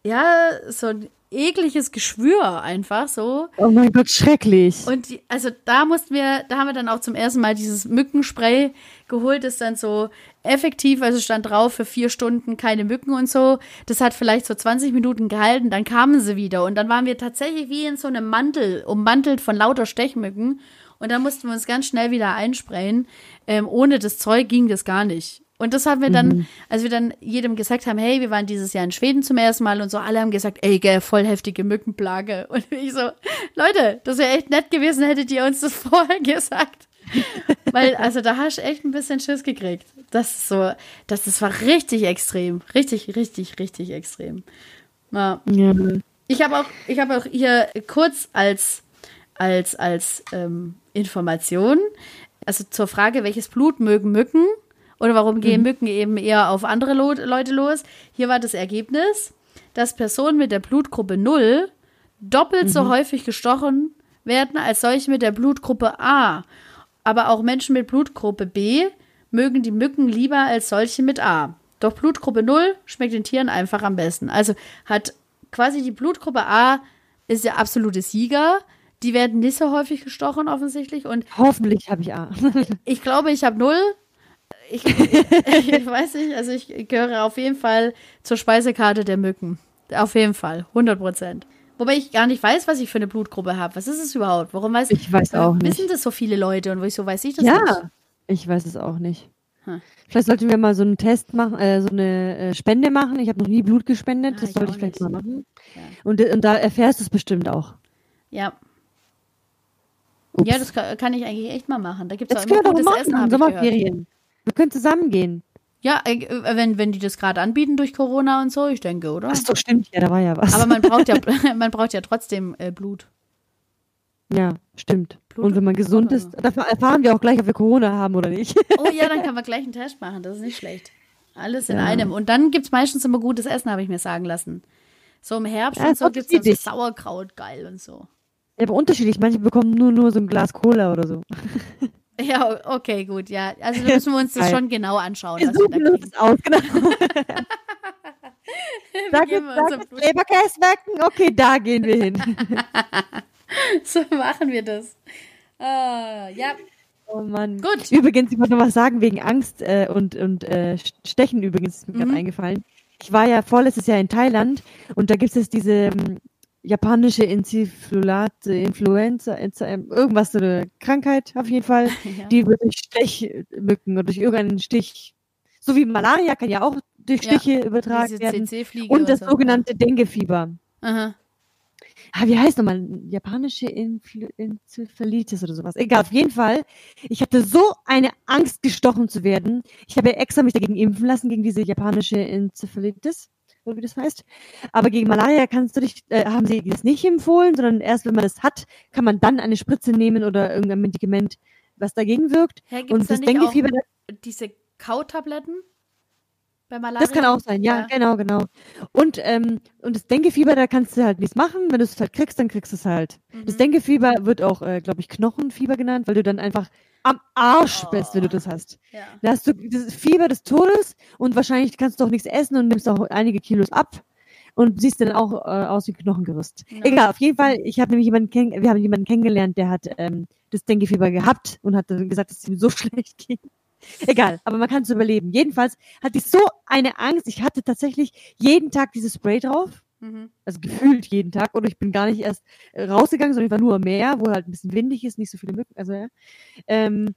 ja, so ein ekliges Geschwür einfach so.
Oh mein Gott, schrecklich.
Und die, also da mussten wir, da haben wir dann auch zum ersten Mal dieses Mückenspray geholt, das dann so effektiv, also stand drauf für vier Stunden keine Mücken und so. Das hat vielleicht so 20 Minuten gehalten, dann kamen sie wieder und dann waren wir tatsächlich wie in so einem Mantel, ummantelt von lauter Stechmücken. Und dann mussten wir uns ganz schnell wieder einsprayen. Ähm, ohne das Zeug ging das gar nicht. Und das haben wir dann, als wir dann jedem gesagt haben, hey, wir waren dieses Jahr in Schweden zum ersten Mal und so, alle haben gesagt, ey, gell, voll heftige Mückenplage. Und ich so, Leute, das wäre echt nett gewesen, hättet ihr uns das vorher gesagt. Weil, also da hast du echt ein bisschen Schiss gekriegt. Das ist so, das, das war richtig extrem. Richtig, richtig, richtig extrem. Ja.
Ja.
Ich habe auch, ich habe auch hier kurz als, als, als ähm, Information. Also zur Frage, welches Blut mögen Mücken oder warum gehen mhm. Mücken eben eher auf andere Lo Leute los. Hier war das Ergebnis, dass Personen mit der Blutgruppe 0 doppelt mhm. so häufig gestochen werden als solche mit der Blutgruppe A. Aber auch Menschen mit Blutgruppe B mögen die Mücken lieber als solche mit A. Doch Blutgruppe 0 schmeckt den Tieren einfach am besten. Also hat quasi die Blutgruppe A ist der absolute Sieger. Die werden nicht so häufig gestochen offensichtlich und
hoffentlich habe ich A.
ich glaube, ich habe null. Ich, ich, ich, weiß nicht, also ich gehöre auf jeden Fall zur Speisekarte der Mücken. Auf jeden Fall, 100 Prozent. Wobei ich gar nicht weiß, was ich für eine Blutgruppe habe. Was ist es überhaupt? Warum weiß
ich? weiß auch
nicht. Wissen das so viele Leute und wieso weiß ich das
ja,
nicht?
Ja, ich weiß es auch nicht. Hm. Vielleicht sollten wir mal so einen Test machen, äh, so eine äh, Spende machen. Ich habe noch nie Blut gespendet, ah, das sollte ich vielleicht nicht. mal machen. Ja. Und, und da erfährst du es bestimmt auch.
Ja. Ups. Ja, das kann, kann, ich eigentlich echt mal machen. Da gibt es
auch immer gutes machen, Essen, Sommerferien. Wir können zusammen gehen.
Ja, äh, wenn, wenn die das gerade anbieten durch Corona und so, ich denke, oder?
Ach so, stimmt, ja, da war ja was.
Aber man braucht ja, man braucht ja trotzdem äh, Blut.
Ja, stimmt. Blut und wenn man gesund Corona. ist, dafür erfahren wir auch gleich, ob wir Corona haben oder nicht.
Oh ja, dann kann man gleich einen Test machen, das ist nicht schlecht. Alles in ja. einem. Und dann gibt es meistens immer gutes Essen, habe ich mir sagen lassen. So im Herbst ja, und so gibt es dann so Sauerkraut geil und so.
Ja, aber unterschiedlich. Manche bekommen nur, nur so ein Glas Cola oder so.
Ja, okay, gut, ja. Also da müssen wir uns das schon genau anschauen.
Wir suchen wir uns aus, genau. da gibt es Leberkäse wecken, okay, da gehen wir hin.
so machen wir das. Uh, ja.
Oh Mann. Gut. Übrigens, ich wollte noch was sagen wegen Angst äh, und, und äh, Stechen übrigens, ist mir mhm. gerade eingefallen. Ich war ja vorletztes Jahr in Thailand und da gibt es diese ähm, japanische Enziflulate, Influenza, irgendwas, so eine Krankheit auf jeden Fall, ja. die wird durch Stechmücken oder durch irgendeinen Stich, so wie Malaria kann ja auch durch Stiche ja, übertragen werden. Und das so. sogenannte Dengue-Fieber. Aha. Ah, wie heißt nochmal? Japanische Enzephalitis oder sowas. Egal, auf jeden Fall. Ich hatte so eine Angst, gestochen zu werden. Ich habe extra mich dagegen impfen lassen, gegen diese japanische Enzephalitis oder wie das heißt. Aber gegen Malaria kannst du dich, äh, haben sie das nicht empfohlen, sondern erst wenn man das hat, kann man dann eine Spritze nehmen oder irgendein Medikament, was dagegen wirkt.
Ja, und das Dengue-Fieber. Diese Kautabletten?
Bei Malaria? Das kann auch sein, ja, ja. genau, genau. Und, ähm, und das Dengue-Fieber, da kannst du halt nichts machen. Wenn du es halt kriegst, dann kriegst du es halt. Mhm. Das Dengue-Fieber wird auch, äh, glaube ich, Knochenfieber genannt, weil du dann einfach am Arsch oh. bist, wenn du das hast. Ja. Da hast du das Fieber des Todes und wahrscheinlich kannst du auch nichts essen und nimmst auch einige Kilos ab und siehst dann auch äh, aus wie Knochengerüst. Ja. Egal, auf jeden Fall, ich habe nämlich jemanden kenn wir haben jemanden kennengelernt, der hat ähm, das Dengue-Fieber gehabt und hat dann gesagt, dass es ihm so schlecht ging. Egal, aber man kann es überleben. Jedenfalls hatte ich so eine Angst. Ich hatte tatsächlich jeden Tag dieses Spray drauf Mhm. Also gefühlt jeden Tag. Oder ich bin gar nicht erst äh, rausgegangen, sondern ich war nur am Meer, wo halt ein bisschen windig ist, nicht so viele Mücken. Also ja. Ähm,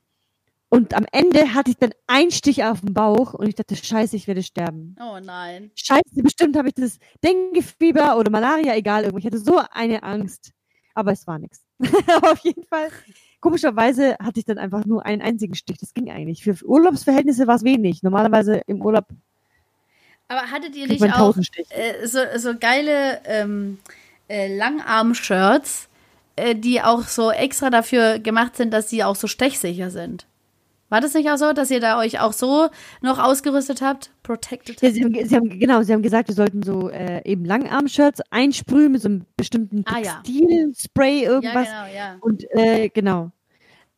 und am Ende hatte ich dann einen Stich auf dem Bauch und ich dachte, scheiße, ich werde sterben.
Oh nein.
Scheiße, bestimmt habe ich das Dengue-Fieber oder Malaria, egal, Ich hatte so eine Angst. Aber es war nichts. auf jeden Fall. Komischerweise hatte ich dann einfach nur einen einzigen Stich. Das ging eigentlich. Für Urlaubsverhältnisse war es wenig. Normalerweise im Urlaub
aber hattet ihr nicht auch äh, so, so geile ähm, äh, Langarm-Shirts, äh, die auch so extra dafür gemacht sind, dass sie auch so stechsicher sind? War das nicht auch so, dass ihr da euch auch so noch ausgerüstet habt? Protected?
Ja, sie haben, sie haben, genau, sie haben gesagt, wir sollten so äh, eben Langarm-Shirts einsprühen mit so einem bestimmten Textilspray, ah, ja. irgendwas. Ja, genau, ja. Und äh, genau.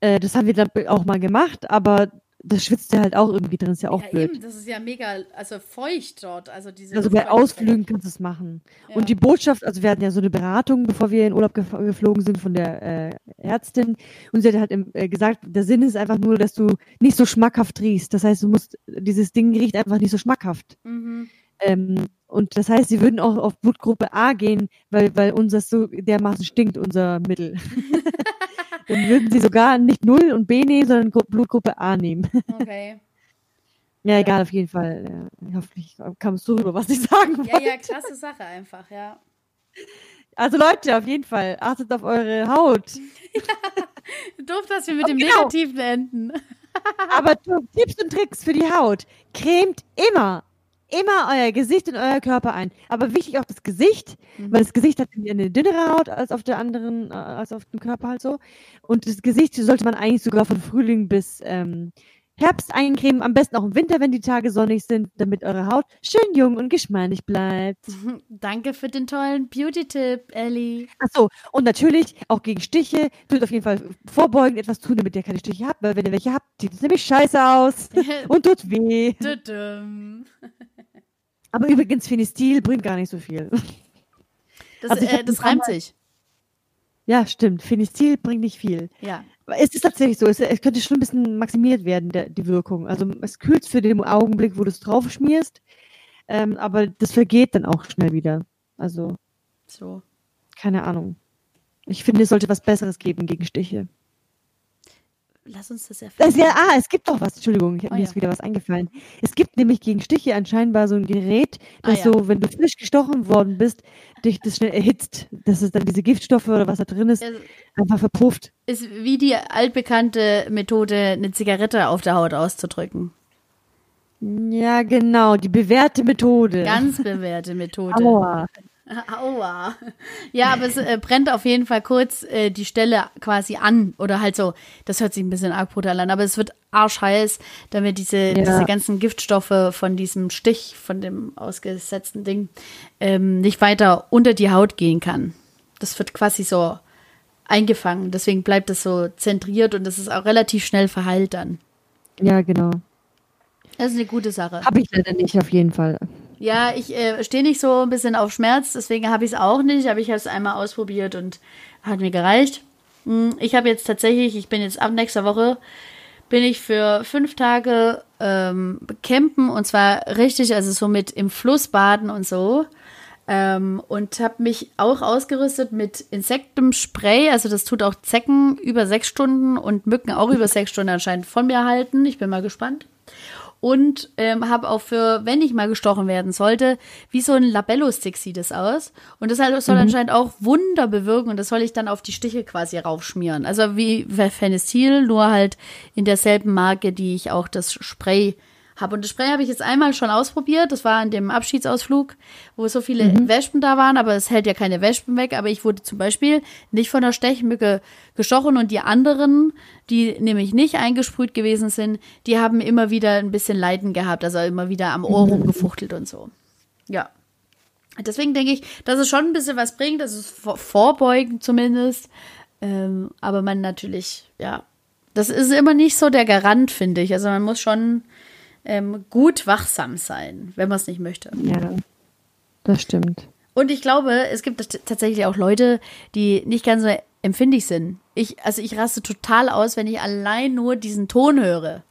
Äh, das haben wir dann auch mal gemacht, aber das schwitzt ja halt auch irgendwie drin, ist ja auch ja, blöd. Eben,
das ist ja mega, also feucht dort. Also, diese
also bei Ausflügen kannst du es machen. Ja. Und die Botschaft, also wir hatten ja so eine Beratung, bevor wir in Urlaub geflogen sind von der äh, Ärztin. Und sie hat halt im, äh, gesagt, der Sinn ist einfach nur, dass du nicht so schmackhaft riechst. Das heißt, du musst, dieses Ding riecht einfach nicht so schmackhaft. Mhm. Ähm, und das heißt, sie würden auch auf Blutgruppe A gehen, weil, weil unser so dermaßen stinkt, unser Mittel. Dann würden sie sogar nicht 0 und B nehmen, sondern Blutgruppe A nehmen. Okay. Ja, egal, auf jeden Fall. Ja, hoffentlich kam es so rüber, was ich sagen wollte.
Ja, ja, klasse Sache einfach, ja.
Also Leute, auf jeden Fall, achtet auf eure Haut. ja,
doof, dass wir mit dem genau. Negativen enden.
Aber Tipps und Tricks für die Haut. Cremt immer immer euer Gesicht und euer Körper ein. Aber wichtig auch das Gesicht, mhm. weil das Gesicht hat eine dünnere Haut als auf der anderen, äh, als auf dem Körper halt so. Und das Gesicht sollte man eigentlich sogar von Frühling bis ähm, Herbst eincremen, am besten auch im Winter, wenn die Tage sonnig sind, damit eure Haut schön jung und geschmeidig bleibt.
Danke für den tollen Beauty-Tipp, Ellie.
Achso, und natürlich auch gegen Stiche. Tut auf jeden Fall vorbeugend etwas tun, damit ihr keine Stiche habt, weil wenn ihr welche habt, sieht es nämlich scheiße aus und tut weh. Aber übrigens, Finistil bringt gar nicht so viel.
Das, also äh, das reimt sich.
Ja, stimmt. Finistil bringt nicht viel.
Ja.
Es ist tatsächlich so, es, es, könnte schon ein bisschen maximiert werden, der, die Wirkung. Also es kühlt für den Augenblick, wo du es drauf schmierst, ähm, aber das vergeht dann auch schnell wieder. Also,
so.
keine Ahnung. Ich finde, es sollte was Besseres geben gegen Stiche.
Lass uns das erfahren.
Das, ja, ah, es gibt doch was. Entschuldigung, oh, mir ja. ist wieder was eingefallen. Es gibt nämlich gegen Stiche anscheinend so ein Gerät, ah, das ah, ja. so, wenn du frisch gestochen worden bist, dich das schnell erhitzt. Das ist dann diese Giftstoffe oder was da drin ist, also, einfach verpufft.
Ist wie die altbekannte Methode, eine Zigarette auf der Haut auszudrücken.
Ja, genau, die bewährte Methode.
Ganz bewährte Methode. Aua. Aua. Ja, aber es äh, brennt auf jeden Fall kurz äh, die Stelle quasi an. Oder halt so, das hört sich ein bisschen arg brutal an, aber es wird arschheiß, damit diese, ja. diese ganzen Giftstoffe von diesem Stich, von dem ausgesetzten Ding, ähm, nicht weiter unter die Haut gehen kann. Das wird quasi so eingefangen. Deswegen bleibt es so zentriert und das ist auch relativ schnell verheilt dann.
Ja, genau.
Das ist eine gute Sache.
Habe ich leider nicht, auf jeden Fall.
Ja, ich äh, stehe nicht so ein bisschen auf Schmerz, deswegen habe ich es auch nicht, aber ich habe es einmal ausprobiert und hat mir gereicht. Hm, ich habe jetzt tatsächlich, ich bin jetzt ab nächster Woche, bin ich für fünf Tage ähm, campen und zwar richtig, also so mit im Fluss baden und so. Ähm, und habe mich auch ausgerüstet mit Insektenspray. Also das tut auch Zecken über sechs Stunden und Mücken auch über sechs Stunden anscheinend von mir halten. Ich bin mal gespannt und ähm, habe auch für, wenn ich mal gestochen werden sollte, wie so ein Labello-Stick sieht es aus. Und das soll mhm. anscheinend auch Wunder bewirken und das soll ich dann auf die Stiche quasi raufschmieren. Also wie Fenestil, nur halt in derselben Marke, die ich auch das Spray habe. Und das Spray habe ich jetzt einmal schon ausprobiert. Das war an dem Abschiedsausflug, wo so viele mhm. Wespen da waren, aber es hält ja keine Wespen weg. Aber ich wurde zum Beispiel nicht von der Stechmücke gestochen und die anderen, die nämlich nicht eingesprüht gewesen sind, die haben immer wieder ein bisschen Leiden gehabt, also immer wieder am Ohr mhm. rumgefuchtelt und so. Ja. Deswegen denke ich, dass es schon ein bisschen was bringt, das ist vorbeugen zumindest. Ähm, aber man natürlich, ja, das ist immer nicht so der Garant, finde ich. Also man muss schon ähm, gut wachsam sein, wenn man es nicht möchte.
Ja, das stimmt.
Und ich glaube, es gibt tatsächlich auch Leute, die nicht ganz so empfindlich sind. Ich, also ich raste total aus, wenn ich allein nur diesen Ton höre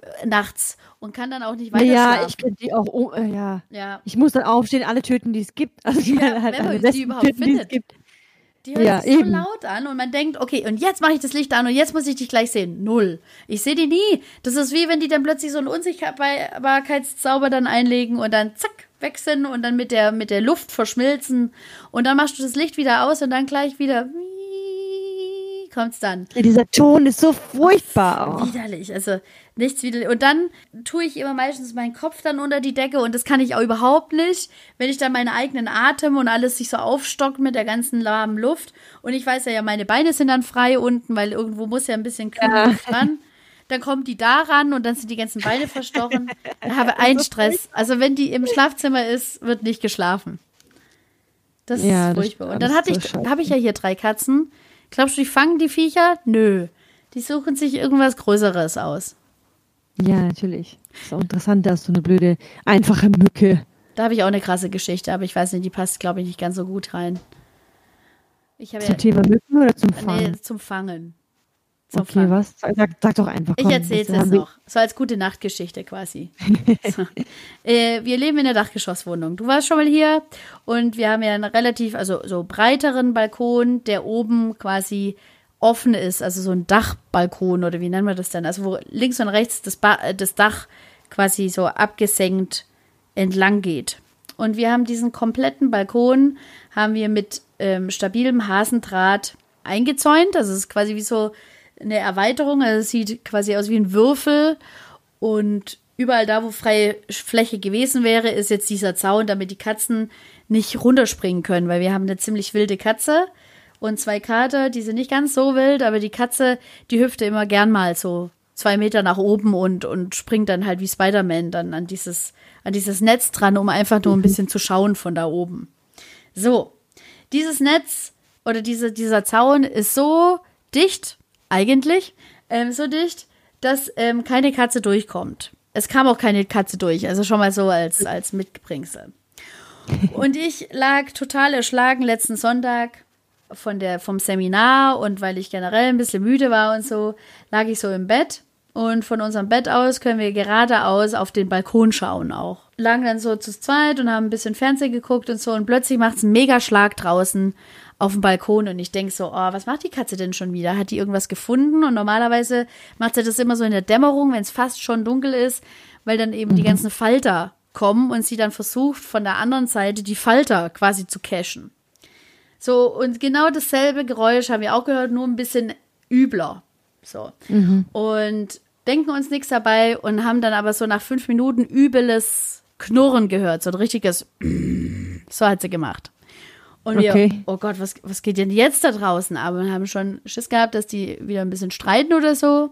äh, nachts und kann dann auch nicht weiter
Ja,
schlafen.
ich könnte die auch, oh, äh, ja. ja. Ich muss dann aufstehen, alle töten, die es gibt. Also die ja, halt alle
die überhaupt töten, findet. Die es gibt. Die hört ja, sich so laut an und man denkt, okay, und jetzt mache ich das Licht an und jetzt muss ich dich gleich sehen. Null. Ich sehe die nie. Das ist wie wenn die dann plötzlich so einen Unsichtbarkeitszauber dann einlegen und dann zack, weg sind und dann mit der, mit der Luft verschmilzen. Und dann machst du das Licht wieder aus und dann gleich wieder kommt's dann.
Dieser Ton ist so furchtbar.
Oh, widerlich. Also nichts widerlich. Und dann tue ich immer meistens meinen Kopf dann unter die Decke und das kann ich auch überhaupt nicht, wenn ich dann meinen eigenen Atem und alles sich so aufstockt mit der ganzen lahmen Luft. Und ich weiß ja, ja, meine Beine sind dann frei unten, weil irgendwo muss ja ein bisschen kühl ja. ran. Dann kommt die da ran und dann sind die ganzen Beine verstochen. Dann habe einen Stress. Also wenn die im Schlafzimmer ist, wird nicht geschlafen. Das ja, ist furchtbar. Und dann hatte ich, habe ich ja hier drei Katzen. Glaubst du, die fangen die Viecher? Nö. Die suchen sich irgendwas Größeres aus.
Ja, natürlich. Ist auch interessant, dass so eine blöde, einfache Mücke.
Da habe ich auch eine krasse Geschichte, aber ich weiß nicht, die passt, glaube ich, nicht ganz so gut rein.
zum ja, Thema Mücken oder zum Fangen? Nee,
zum Fangen.
Zum okay, was? Sag, sag, doch einfach.
Komm, ich erzähle es jetzt noch. So als gute Nachtgeschichte quasi. so. äh, wir leben in der Dachgeschosswohnung. Du warst schon mal hier und wir haben ja einen relativ, also so breiteren Balkon, der oben quasi offen ist, also so ein Dachbalkon oder wie nennen wir das denn? Also wo links und rechts das, ba äh, das Dach quasi so abgesenkt entlang geht. Und wir haben diesen kompletten Balkon, haben wir mit ähm, stabilem Hasendraht eingezäunt. Also es ist quasi wie so eine Erweiterung. Also es sieht quasi aus wie ein Würfel. Und überall da, wo freie Fläche gewesen wäre, ist jetzt dieser Zaun, damit die Katzen nicht runterspringen können, weil wir haben eine ziemlich wilde Katze und zwei Kater, die sind nicht ganz so wild, aber die Katze, die hüpfte immer gern mal so zwei Meter nach oben und, und springt dann halt wie Spider-Man dann an dieses, an dieses Netz dran, um einfach nur ein bisschen zu schauen von da oben. So, dieses Netz oder diese, dieser Zaun ist so dicht, eigentlich, ähm, so dicht, dass ähm, keine Katze durchkommt. Es kam auch keine Katze durch, also schon mal so als, als Mitbringsel. Und ich lag total erschlagen letzten Sonntag von der, vom Seminar und weil ich generell ein bisschen müde war und so, lag ich so im Bett. Und von unserem Bett aus können wir geradeaus auf den Balkon schauen auch. Lagen dann so zu zweit und haben ein bisschen Fernsehen geguckt und so und plötzlich macht es einen Megaschlag draußen auf dem Balkon und ich denke so, oh, was macht die Katze denn schon wieder? Hat die irgendwas gefunden? Und normalerweise macht sie das immer so in der Dämmerung, wenn es fast schon dunkel ist, weil dann eben mhm. die ganzen Falter kommen und sie dann versucht, von der anderen Seite die Falter quasi zu cashen. So, und genau dasselbe Geräusch haben wir auch gehört, nur ein bisschen übler. So. Mhm. Und denken uns nichts dabei und haben dann aber so nach fünf Minuten übles Knurren gehört, so ein richtiges so hat sie gemacht. Und wir, okay. oh Gott, was, was geht denn jetzt da draußen ab? Und haben schon Schiss gehabt, dass die wieder ein bisschen streiten oder so.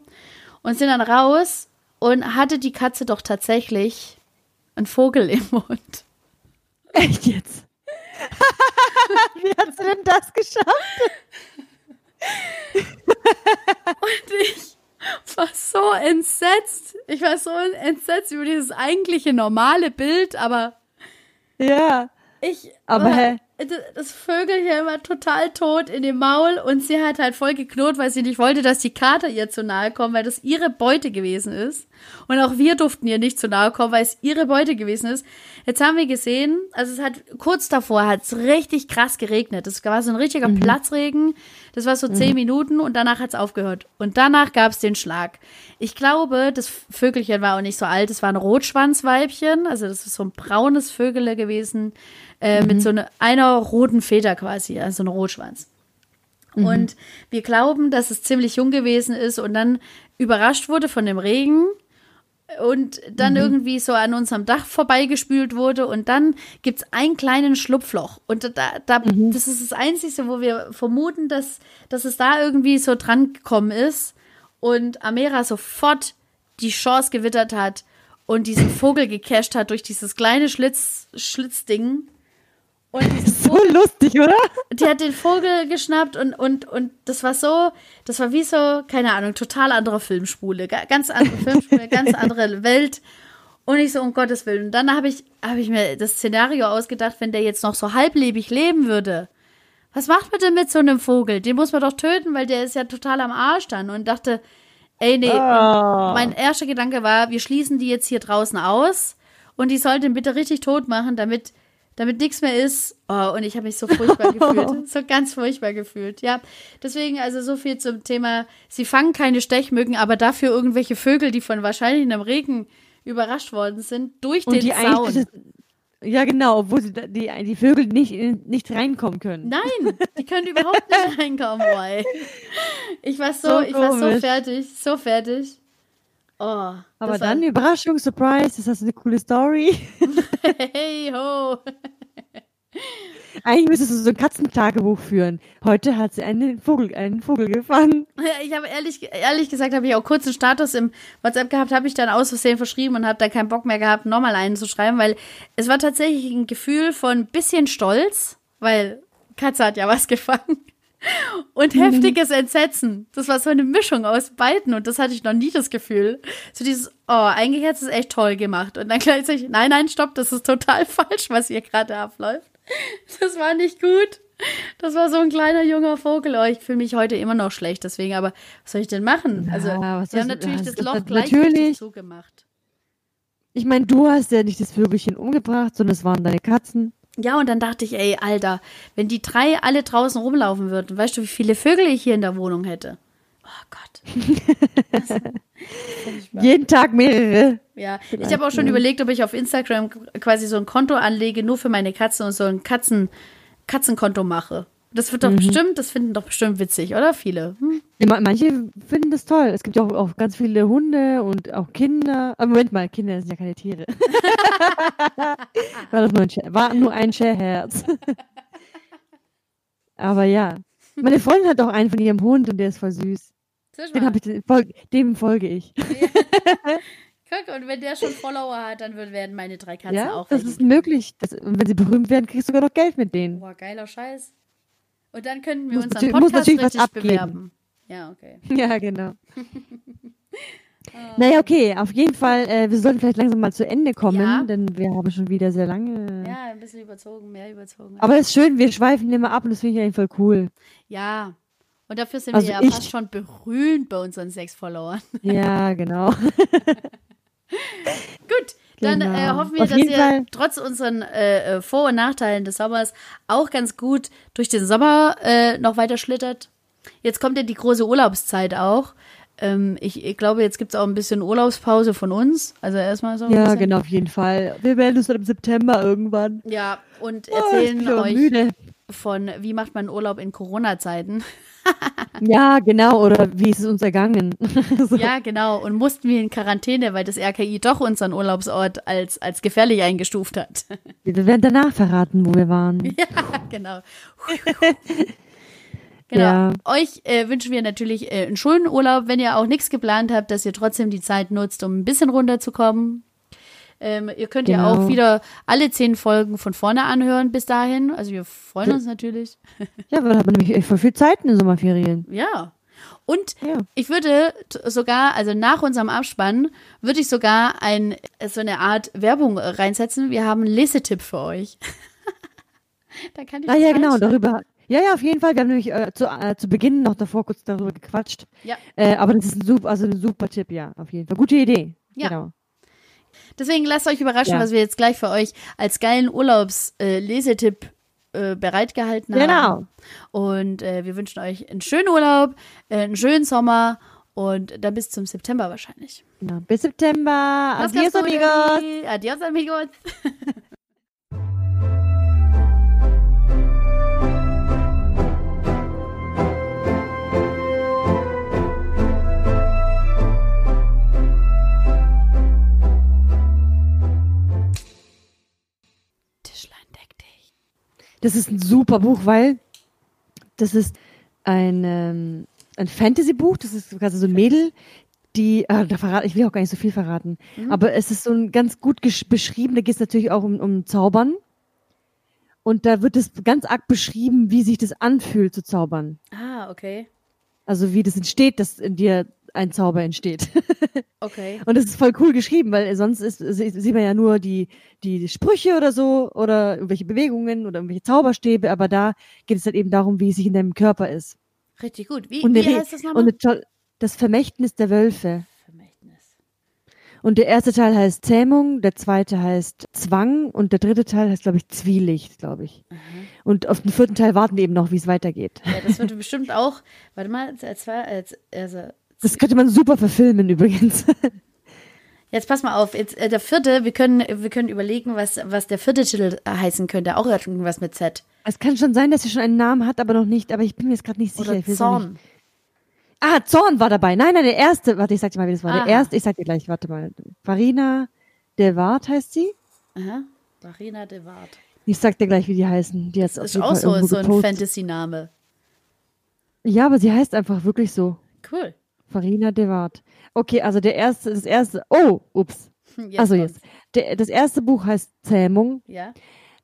Und sind dann raus und hatte die Katze doch tatsächlich einen Vogel im Mund.
Echt jetzt? Wie hat sie denn das geschafft?
und ich war so entsetzt. Ich war so entsetzt über dieses eigentliche normale Bild, aber.
Ja.
Ich. Aber hä? Das Vögelchen war total tot in dem Maul und sie hat halt voll geknurrt, weil sie nicht wollte, dass die Kater ihr zu nahe kommen, weil das ihre Beute gewesen ist. Und auch wir durften ihr nicht zu nahe kommen, weil es ihre Beute gewesen ist. Jetzt haben wir gesehen, also es hat kurz davor hat es richtig krass geregnet. Das war so ein richtiger mhm. Platzregen. Das war so mhm. zehn Minuten und danach hat es aufgehört. Und danach gab es den Schlag. Ich glaube, das Vögelchen war auch nicht so alt. Es war ein Rotschwanzweibchen, also das ist so ein braunes Vögele gewesen äh, mhm. mit so eine, einer roten Feder quasi, also ein Rotschwanz. Mhm. Und wir glauben, dass es ziemlich jung gewesen ist und dann überrascht wurde von dem Regen und dann mhm. irgendwie so an unserem Dach vorbeigespült wurde und dann gibt es einen kleinen Schlupfloch und da, da mhm. das ist das Einzige, wo wir vermuten, dass, dass es da irgendwie so dran gekommen ist und Amera sofort die Chance gewittert hat und diesen Vogel gecasht hat durch dieses kleine Schlitz, Schlitzding
und so Vogel, lustig, oder?
Die hat den Vogel geschnappt und, und, und das war so, das war wie so, keine Ahnung, total andere Filmspule, ganz andere Filmspule, ganz andere Welt. Und ich so, um Gottes Willen. Und dann habe ich, hab ich mir das Szenario ausgedacht, wenn der jetzt noch so halblebig leben würde. Was macht man denn mit so einem Vogel? Den muss man doch töten, weil der ist ja total am Arsch dann. Und dachte, ey, nee. Oh. Mein erster Gedanke war, wir schließen die jetzt hier draußen aus und die sollten bitte richtig tot machen, damit damit nichts mehr ist. Oh, und ich habe mich so furchtbar gefühlt. So ganz furchtbar gefühlt. Ja, deswegen also so viel zum Thema, sie fangen keine Stechmücken, aber dafür irgendwelche Vögel, die von wahrscheinlich in einem Regen überrascht worden sind, durch und den Zaun.
Ja, genau, obwohl die, die, die Vögel nicht, nicht reinkommen können.
Nein, die können überhaupt nicht reinkommen, boy. Ich war so, so ich war so fertig, so fertig. Oh,
Aber dann Überraschung, Surprise, das ist eine coole Story.
hey ho.
Eigentlich müsstest du so ein Katzentagebuch führen. Heute hat sie einen Vogel, einen Vogel gefangen.
Ich habe ehrlich, ehrlich gesagt, habe ich auch kurz einen Status im WhatsApp gehabt, habe ich dann aus Versehen verschrieben und habe dann keinen Bock mehr gehabt, nochmal einen zu schreiben, weil es war tatsächlich ein Gefühl von bisschen Stolz, weil Katze hat ja was gefangen und mhm. heftiges Entsetzen. Das war so eine Mischung aus beiden und das hatte ich noch nie das Gefühl. So dieses, oh, eigentlich hat es echt toll gemacht. Und dann gleichzeitig, nein, nein, stopp, das ist total falsch, was hier gerade abläuft. Das war nicht gut. Das war so ein kleiner junger Vogel. Oh, ich fühle mich heute immer noch schlecht, deswegen, aber was soll ich denn machen? Also, ja, wir haben natürlich das Loch gleich zugemacht.
Ich meine, du hast ja nicht das Vögelchen umgebracht, sondern es waren deine Katzen.
Ja, und dann dachte ich, ey, Alter, wenn die drei alle draußen rumlaufen würden, weißt du, wie viele Vögel ich hier in der Wohnung hätte? Oh Gott.
Jeden Tag mehrere.
Ja, ich habe auch schon überlegt, ob ich auf Instagram quasi so ein Konto anlege, nur für meine Katzen und so ein Katzen, Katzenkonto mache. Das wird doch mhm. bestimmt, das finden doch bestimmt witzig, oder? Viele. Hm?
Manche finden das toll. Es gibt ja auch, auch, ganz viele Hunde und auch Kinder. Aber Moment mal, Kinder sind ja keine Tiere. war, das nur ein, war nur ein Scherherz. Aber ja. Meine Freundin hat auch einen von ihrem Hund und der ist voll süß. Den ich, dem folge ich.
Guck, und wenn der schon Follower hat, dann werden meine drei Katzen
ja,
auch.
Das ist möglich. Das, und wenn sie berühmt werden, kriegst du sogar noch Geld mit denen.
Boah, geiler Scheiß. Und dann könnten wir muss unseren Podcast richtig bewerben. Ja, okay.
Ja, genau. Naja, okay, auf jeden Fall, äh, wir sollten vielleicht langsam mal zu Ende kommen, ja. denn wir haben schon wieder sehr lange.
Ja, ein bisschen überzogen, mehr überzogen.
Aber es ist schön, wir schweifen immer ab und das finde ich eigentlich voll cool.
Ja, und dafür sind also wir ja fast schon berühmt bei unseren sechs Followern.
Ja, genau.
Gut, dann äh, genau. äh, hoffen wir, Auf dass ihr Fall. trotz unseren äh, äh, Vor- und Nachteilen des Sommers auch ganz gut durch den Sommer äh, noch weiter schlittert. Jetzt kommt ja die große Urlaubszeit auch. Ähm, ich, ich, glaube, jetzt gibt es auch ein bisschen Urlaubspause von uns. Also erstmal so.
Ja, genau, auf jeden Fall. Wir werden uns dann im September irgendwann.
Ja, und oh, erzählen oh, euch müde. Von, wie macht man Urlaub in Corona-Zeiten.
ja, genau. Oder wie ist es uns ergangen?
so. Ja, genau. Und mussten wir in Quarantäne, weil das RKI doch unseren Urlaubsort als, als gefährlich eingestuft hat.
Wir werden danach verraten, wo wir waren.
Ja, genau. Genau. Ja. Euch äh, wünschen wir natürlich äh, einen schönen Urlaub, wenn ihr auch nichts geplant habt, dass ihr trotzdem die Zeit nutzt, um ein bisschen runterzukommen. Ähm, ihr könnt genau. ja auch wieder alle zehn Folgen von vorne anhören bis dahin. Also wir freuen uns natürlich.
Ja, wir haben nämlich voll viel Zeit in den Sommerferien.
Ja. Und ja. ich würde sogar, also nach unserem Abspann, würde ich sogar ein, so eine Art Werbung reinsetzen. Wir haben einen Lesetipp für euch.
da kann ich ah, ja, genau, darüber. Ja, ja, auf jeden Fall. Wir haben nämlich äh, zu, äh, zu Beginn noch davor kurz darüber gequatscht. Ja. Äh, aber das ist ein super, also ein super Tipp, ja, auf jeden Fall. Gute Idee. Ja. Genau.
Deswegen lasst euch überraschen, ja. was wir jetzt gleich für euch als geilen Urlaubs-Lesetipp äh, bereitgehalten haben. Genau. Und äh, wir wünschen euch einen schönen Urlaub, äh, einen schönen Sommer und dann bis zum September wahrscheinlich.
Ja, bis September. Adios, amigos.
Adios, amigos.
Das ist ein super Buch, weil das ist ein, ähm, ein Fantasy-Buch. Das ist quasi so ein Mädel, die, äh, da verrate, ich will auch gar nicht so viel verraten, mhm. aber es ist so ein ganz gut beschrieben. Da geht es natürlich auch um, um Zaubern. Und da wird es ganz arg beschrieben, wie sich das anfühlt zu zaubern.
Ah, okay.
Also wie das entsteht, dass in dir ein Zauber entsteht.
Okay.
Und das ist voll cool geschrieben, weil sonst ist, sieht man ja nur die, die Sprüche oder so oder irgendwelche Bewegungen oder irgendwelche Zauberstäbe, aber da geht es halt eben darum, wie es sich in deinem Körper ist.
Richtig gut. Wie, und wie heißt das nochmal?
Und das Vermächtnis der Wölfe. Vermächtnis. Und der erste Teil heißt Zähmung, der zweite heißt Zwang und der dritte Teil heißt, glaube ich, Zwielicht, glaube ich. Mhm. Und auf den vierten Teil warten wir eben noch, wie es weitergeht.
Ja, das wird bestimmt auch, warte mal, als, als, also
das könnte man super verfilmen übrigens.
Jetzt pass mal auf, jetzt äh, der vierte, wir können, wir können überlegen, was, was der vierte Titel heißen könnte. Auch irgendwas mit Z.
Es kann schon sein, dass sie schon einen Namen hat, aber noch nicht, aber ich bin mir jetzt gerade nicht sicher.
Oder Zorn.
Ah, Zorn war dabei. Nein, nein, der erste, warte, ich sag dir mal, wie das war. Aha. Der erste, ich sag dir gleich, warte mal. Farina de Wart heißt sie.
Aha, Farina de Wart.
Ich sag dir gleich, wie die heißen. Die
das ist auch so, so ein Fantasy-Name.
Ja, aber sie heißt einfach wirklich so.
Cool.
Farina de Wart. Okay, also der erste, das erste, oh, ups. Jetzt also jetzt. Der, das erste Buch heißt Zähmung.
Ja.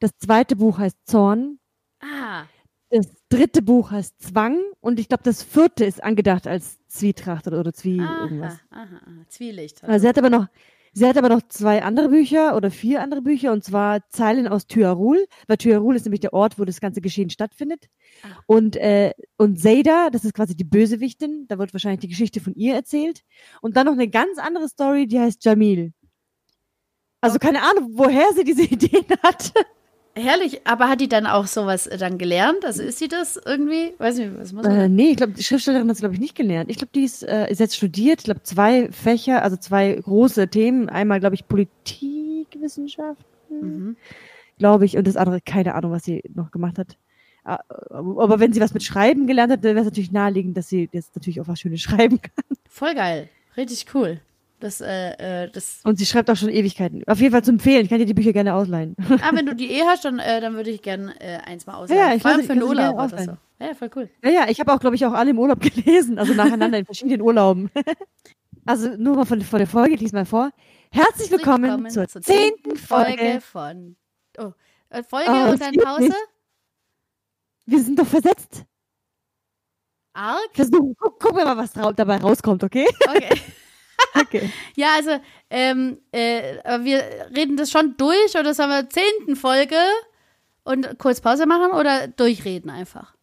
Das zweite Buch heißt Zorn.
Ah.
Das dritte Buch heißt Zwang und ich glaube, das vierte ist angedacht als Zwietracht oder, oder Zwie aha, irgendwas.
Aha, aha. Zwielicht.
Also. also sie hat aber noch, Sie hat aber noch zwei andere Bücher oder vier andere Bücher und zwar Zeilen aus Thyarul, weil Thyarul ist nämlich der Ort, wo das ganze Geschehen stattfindet. Ah. Und, äh, und Zayda, das ist quasi die Bösewichtin, da wird wahrscheinlich die Geschichte von ihr erzählt. Und dann noch eine ganz andere Story, die heißt Jamil. Also keine Ahnung, woher sie diese Ideen hat.
Herrlich, aber hat die dann auch sowas äh, dann gelernt? Also ist sie das irgendwie? Weiß nicht, was muss man?
Äh, nee, ich glaube, die Schriftstellerin hat es, glaube ich, nicht gelernt. Ich glaube, die ist, äh, ist jetzt studiert. Ich glaube, zwei Fächer, also zwei große Themen. Einmal, glaube ich, Politikwissenschaften, mhm. glaube ich, und das andere, keine Ahnung, was sie noch gemacht hat. Ah, Aber wenn sie was mit Schreiben gelernt hat, dann wäre es natürlich naheliegend, dass sie jetzt natürlich auch was Schönes schreiben kann.
Voll geil. Richtig cool. Das, äh, äh, das.
Und sie schreibt auch schon Ewigkeiten. Auf jeden Fall zu empfehlen. Ich kann dir die Bücher gerne ausleihen.
Ah, wenn du die eh hast, dann, äh, dann würde ich gerne äh, eins mal ausleihen.
Ja, ich
Vor allem für
die
Urlaub oder so.
ausleihen.
Ja, voll cool.
Ja, ja, ich habe auch, glaube ich, auch alle im Urlaub gelesen. Also nacheinander in verschiedenen Urlauben. Also nur mal von, von der Folge, ich lese mal vor. Herzlich willkommen, zur zehnten Folge.
von. Oh, äh, Folge
Oh,
und dann Pause?
nicht. Wir sind doch versetzt.
Arg?
Versuch, guck, guck mal, was dabei rauskommt, okay?
Okay.
Okay.
Ja, also, ähm, äh, wir reden das schon durch oder sollen wir zehnten Folge und kurz Pause machen oder durchreden einfach?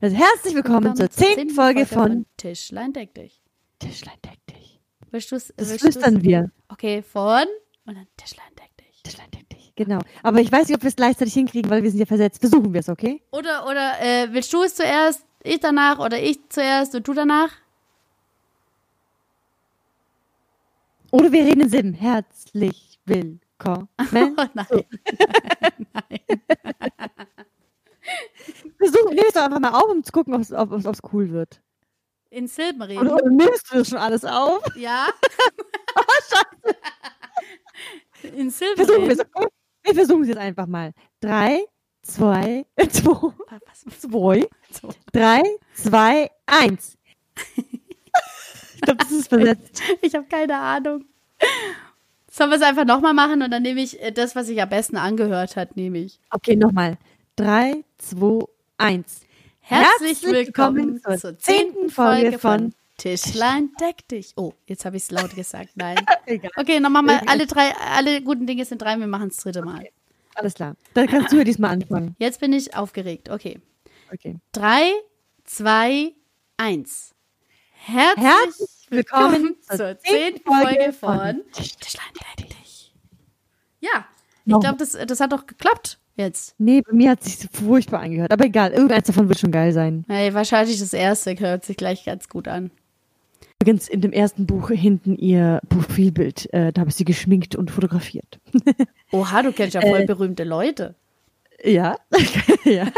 Also herzlich willkommen zur zehnten Folge von
Tischlein deck dich.
Tischlein deck dich.
Willst du's?
Das
willst du's?
flüstern wir.
Okay, von und dann Tischlein deck dich.
Tischlein deck dich. Genau. Aber ich weiß nicht, ob wir es gleichzeitig hinkriegen, weil wir sind ja versetzt. Versuchen wir es, okay?
Oder, oder äh, willst du es zuerst, ich danach oder ich zuerst und du danach?
Oder wir reden in Sim. Herzlich willkommen.
Oh nein.
Versuchen, nimm es doch einfach mal auf, um zu gucken, ob es cool wird.
In Silben reden.
Oder, nimmst du das schon alles auf?
Ja? In Silben
Versuchen wir es? Wir versuchen es jetzt einfach mal. Drei, zwei, zwei,
Was?
zwei, drei, zwei, eins. Ich glaube, das ist versetzt.
Ich habe keine Ahnung. Sollen wir es einfach nochmal machen und dann nehme ich äh, das, was sich am besten angehört hat, nehme ich.
Okay, nochmal. Drei, zwei, eins.
Herzlich willkommen zur zehnten Folge von Tischlein deck dich. Oh, jetzt habe ich es laut gesagt. Nein.
Egal.
Okay, nochmal mal alle drei, alle guten Dinge sind drei, wir machen das dritte Mal.
Alles klar. Dann kannst du ja diesmal anfangen.
Jetzt bin ich aufgeregt. Okay.
Okay.
Drei, zwei, eins. Herzlich,
Herzlich willkommen
willkommen zur zehnten Folge von Tischlein dich. Ja, ich glaube, das, das hat doch geklappt jetzt.
Nee, bei mir hat es sich furchtbar angehört. Aber egal, irgendeins davon wird schon geil sein.
Hey, wahrscheinlich das erste hört sich gleich ganz gut an.
Übrigens in dem ersten Buch hinten ihr Profilbild. Äh, da habe ich sie geschminkt und fotografiert.
Oha, du kennst ja voll
Äh.
berühmte Leute.
Ja. ja.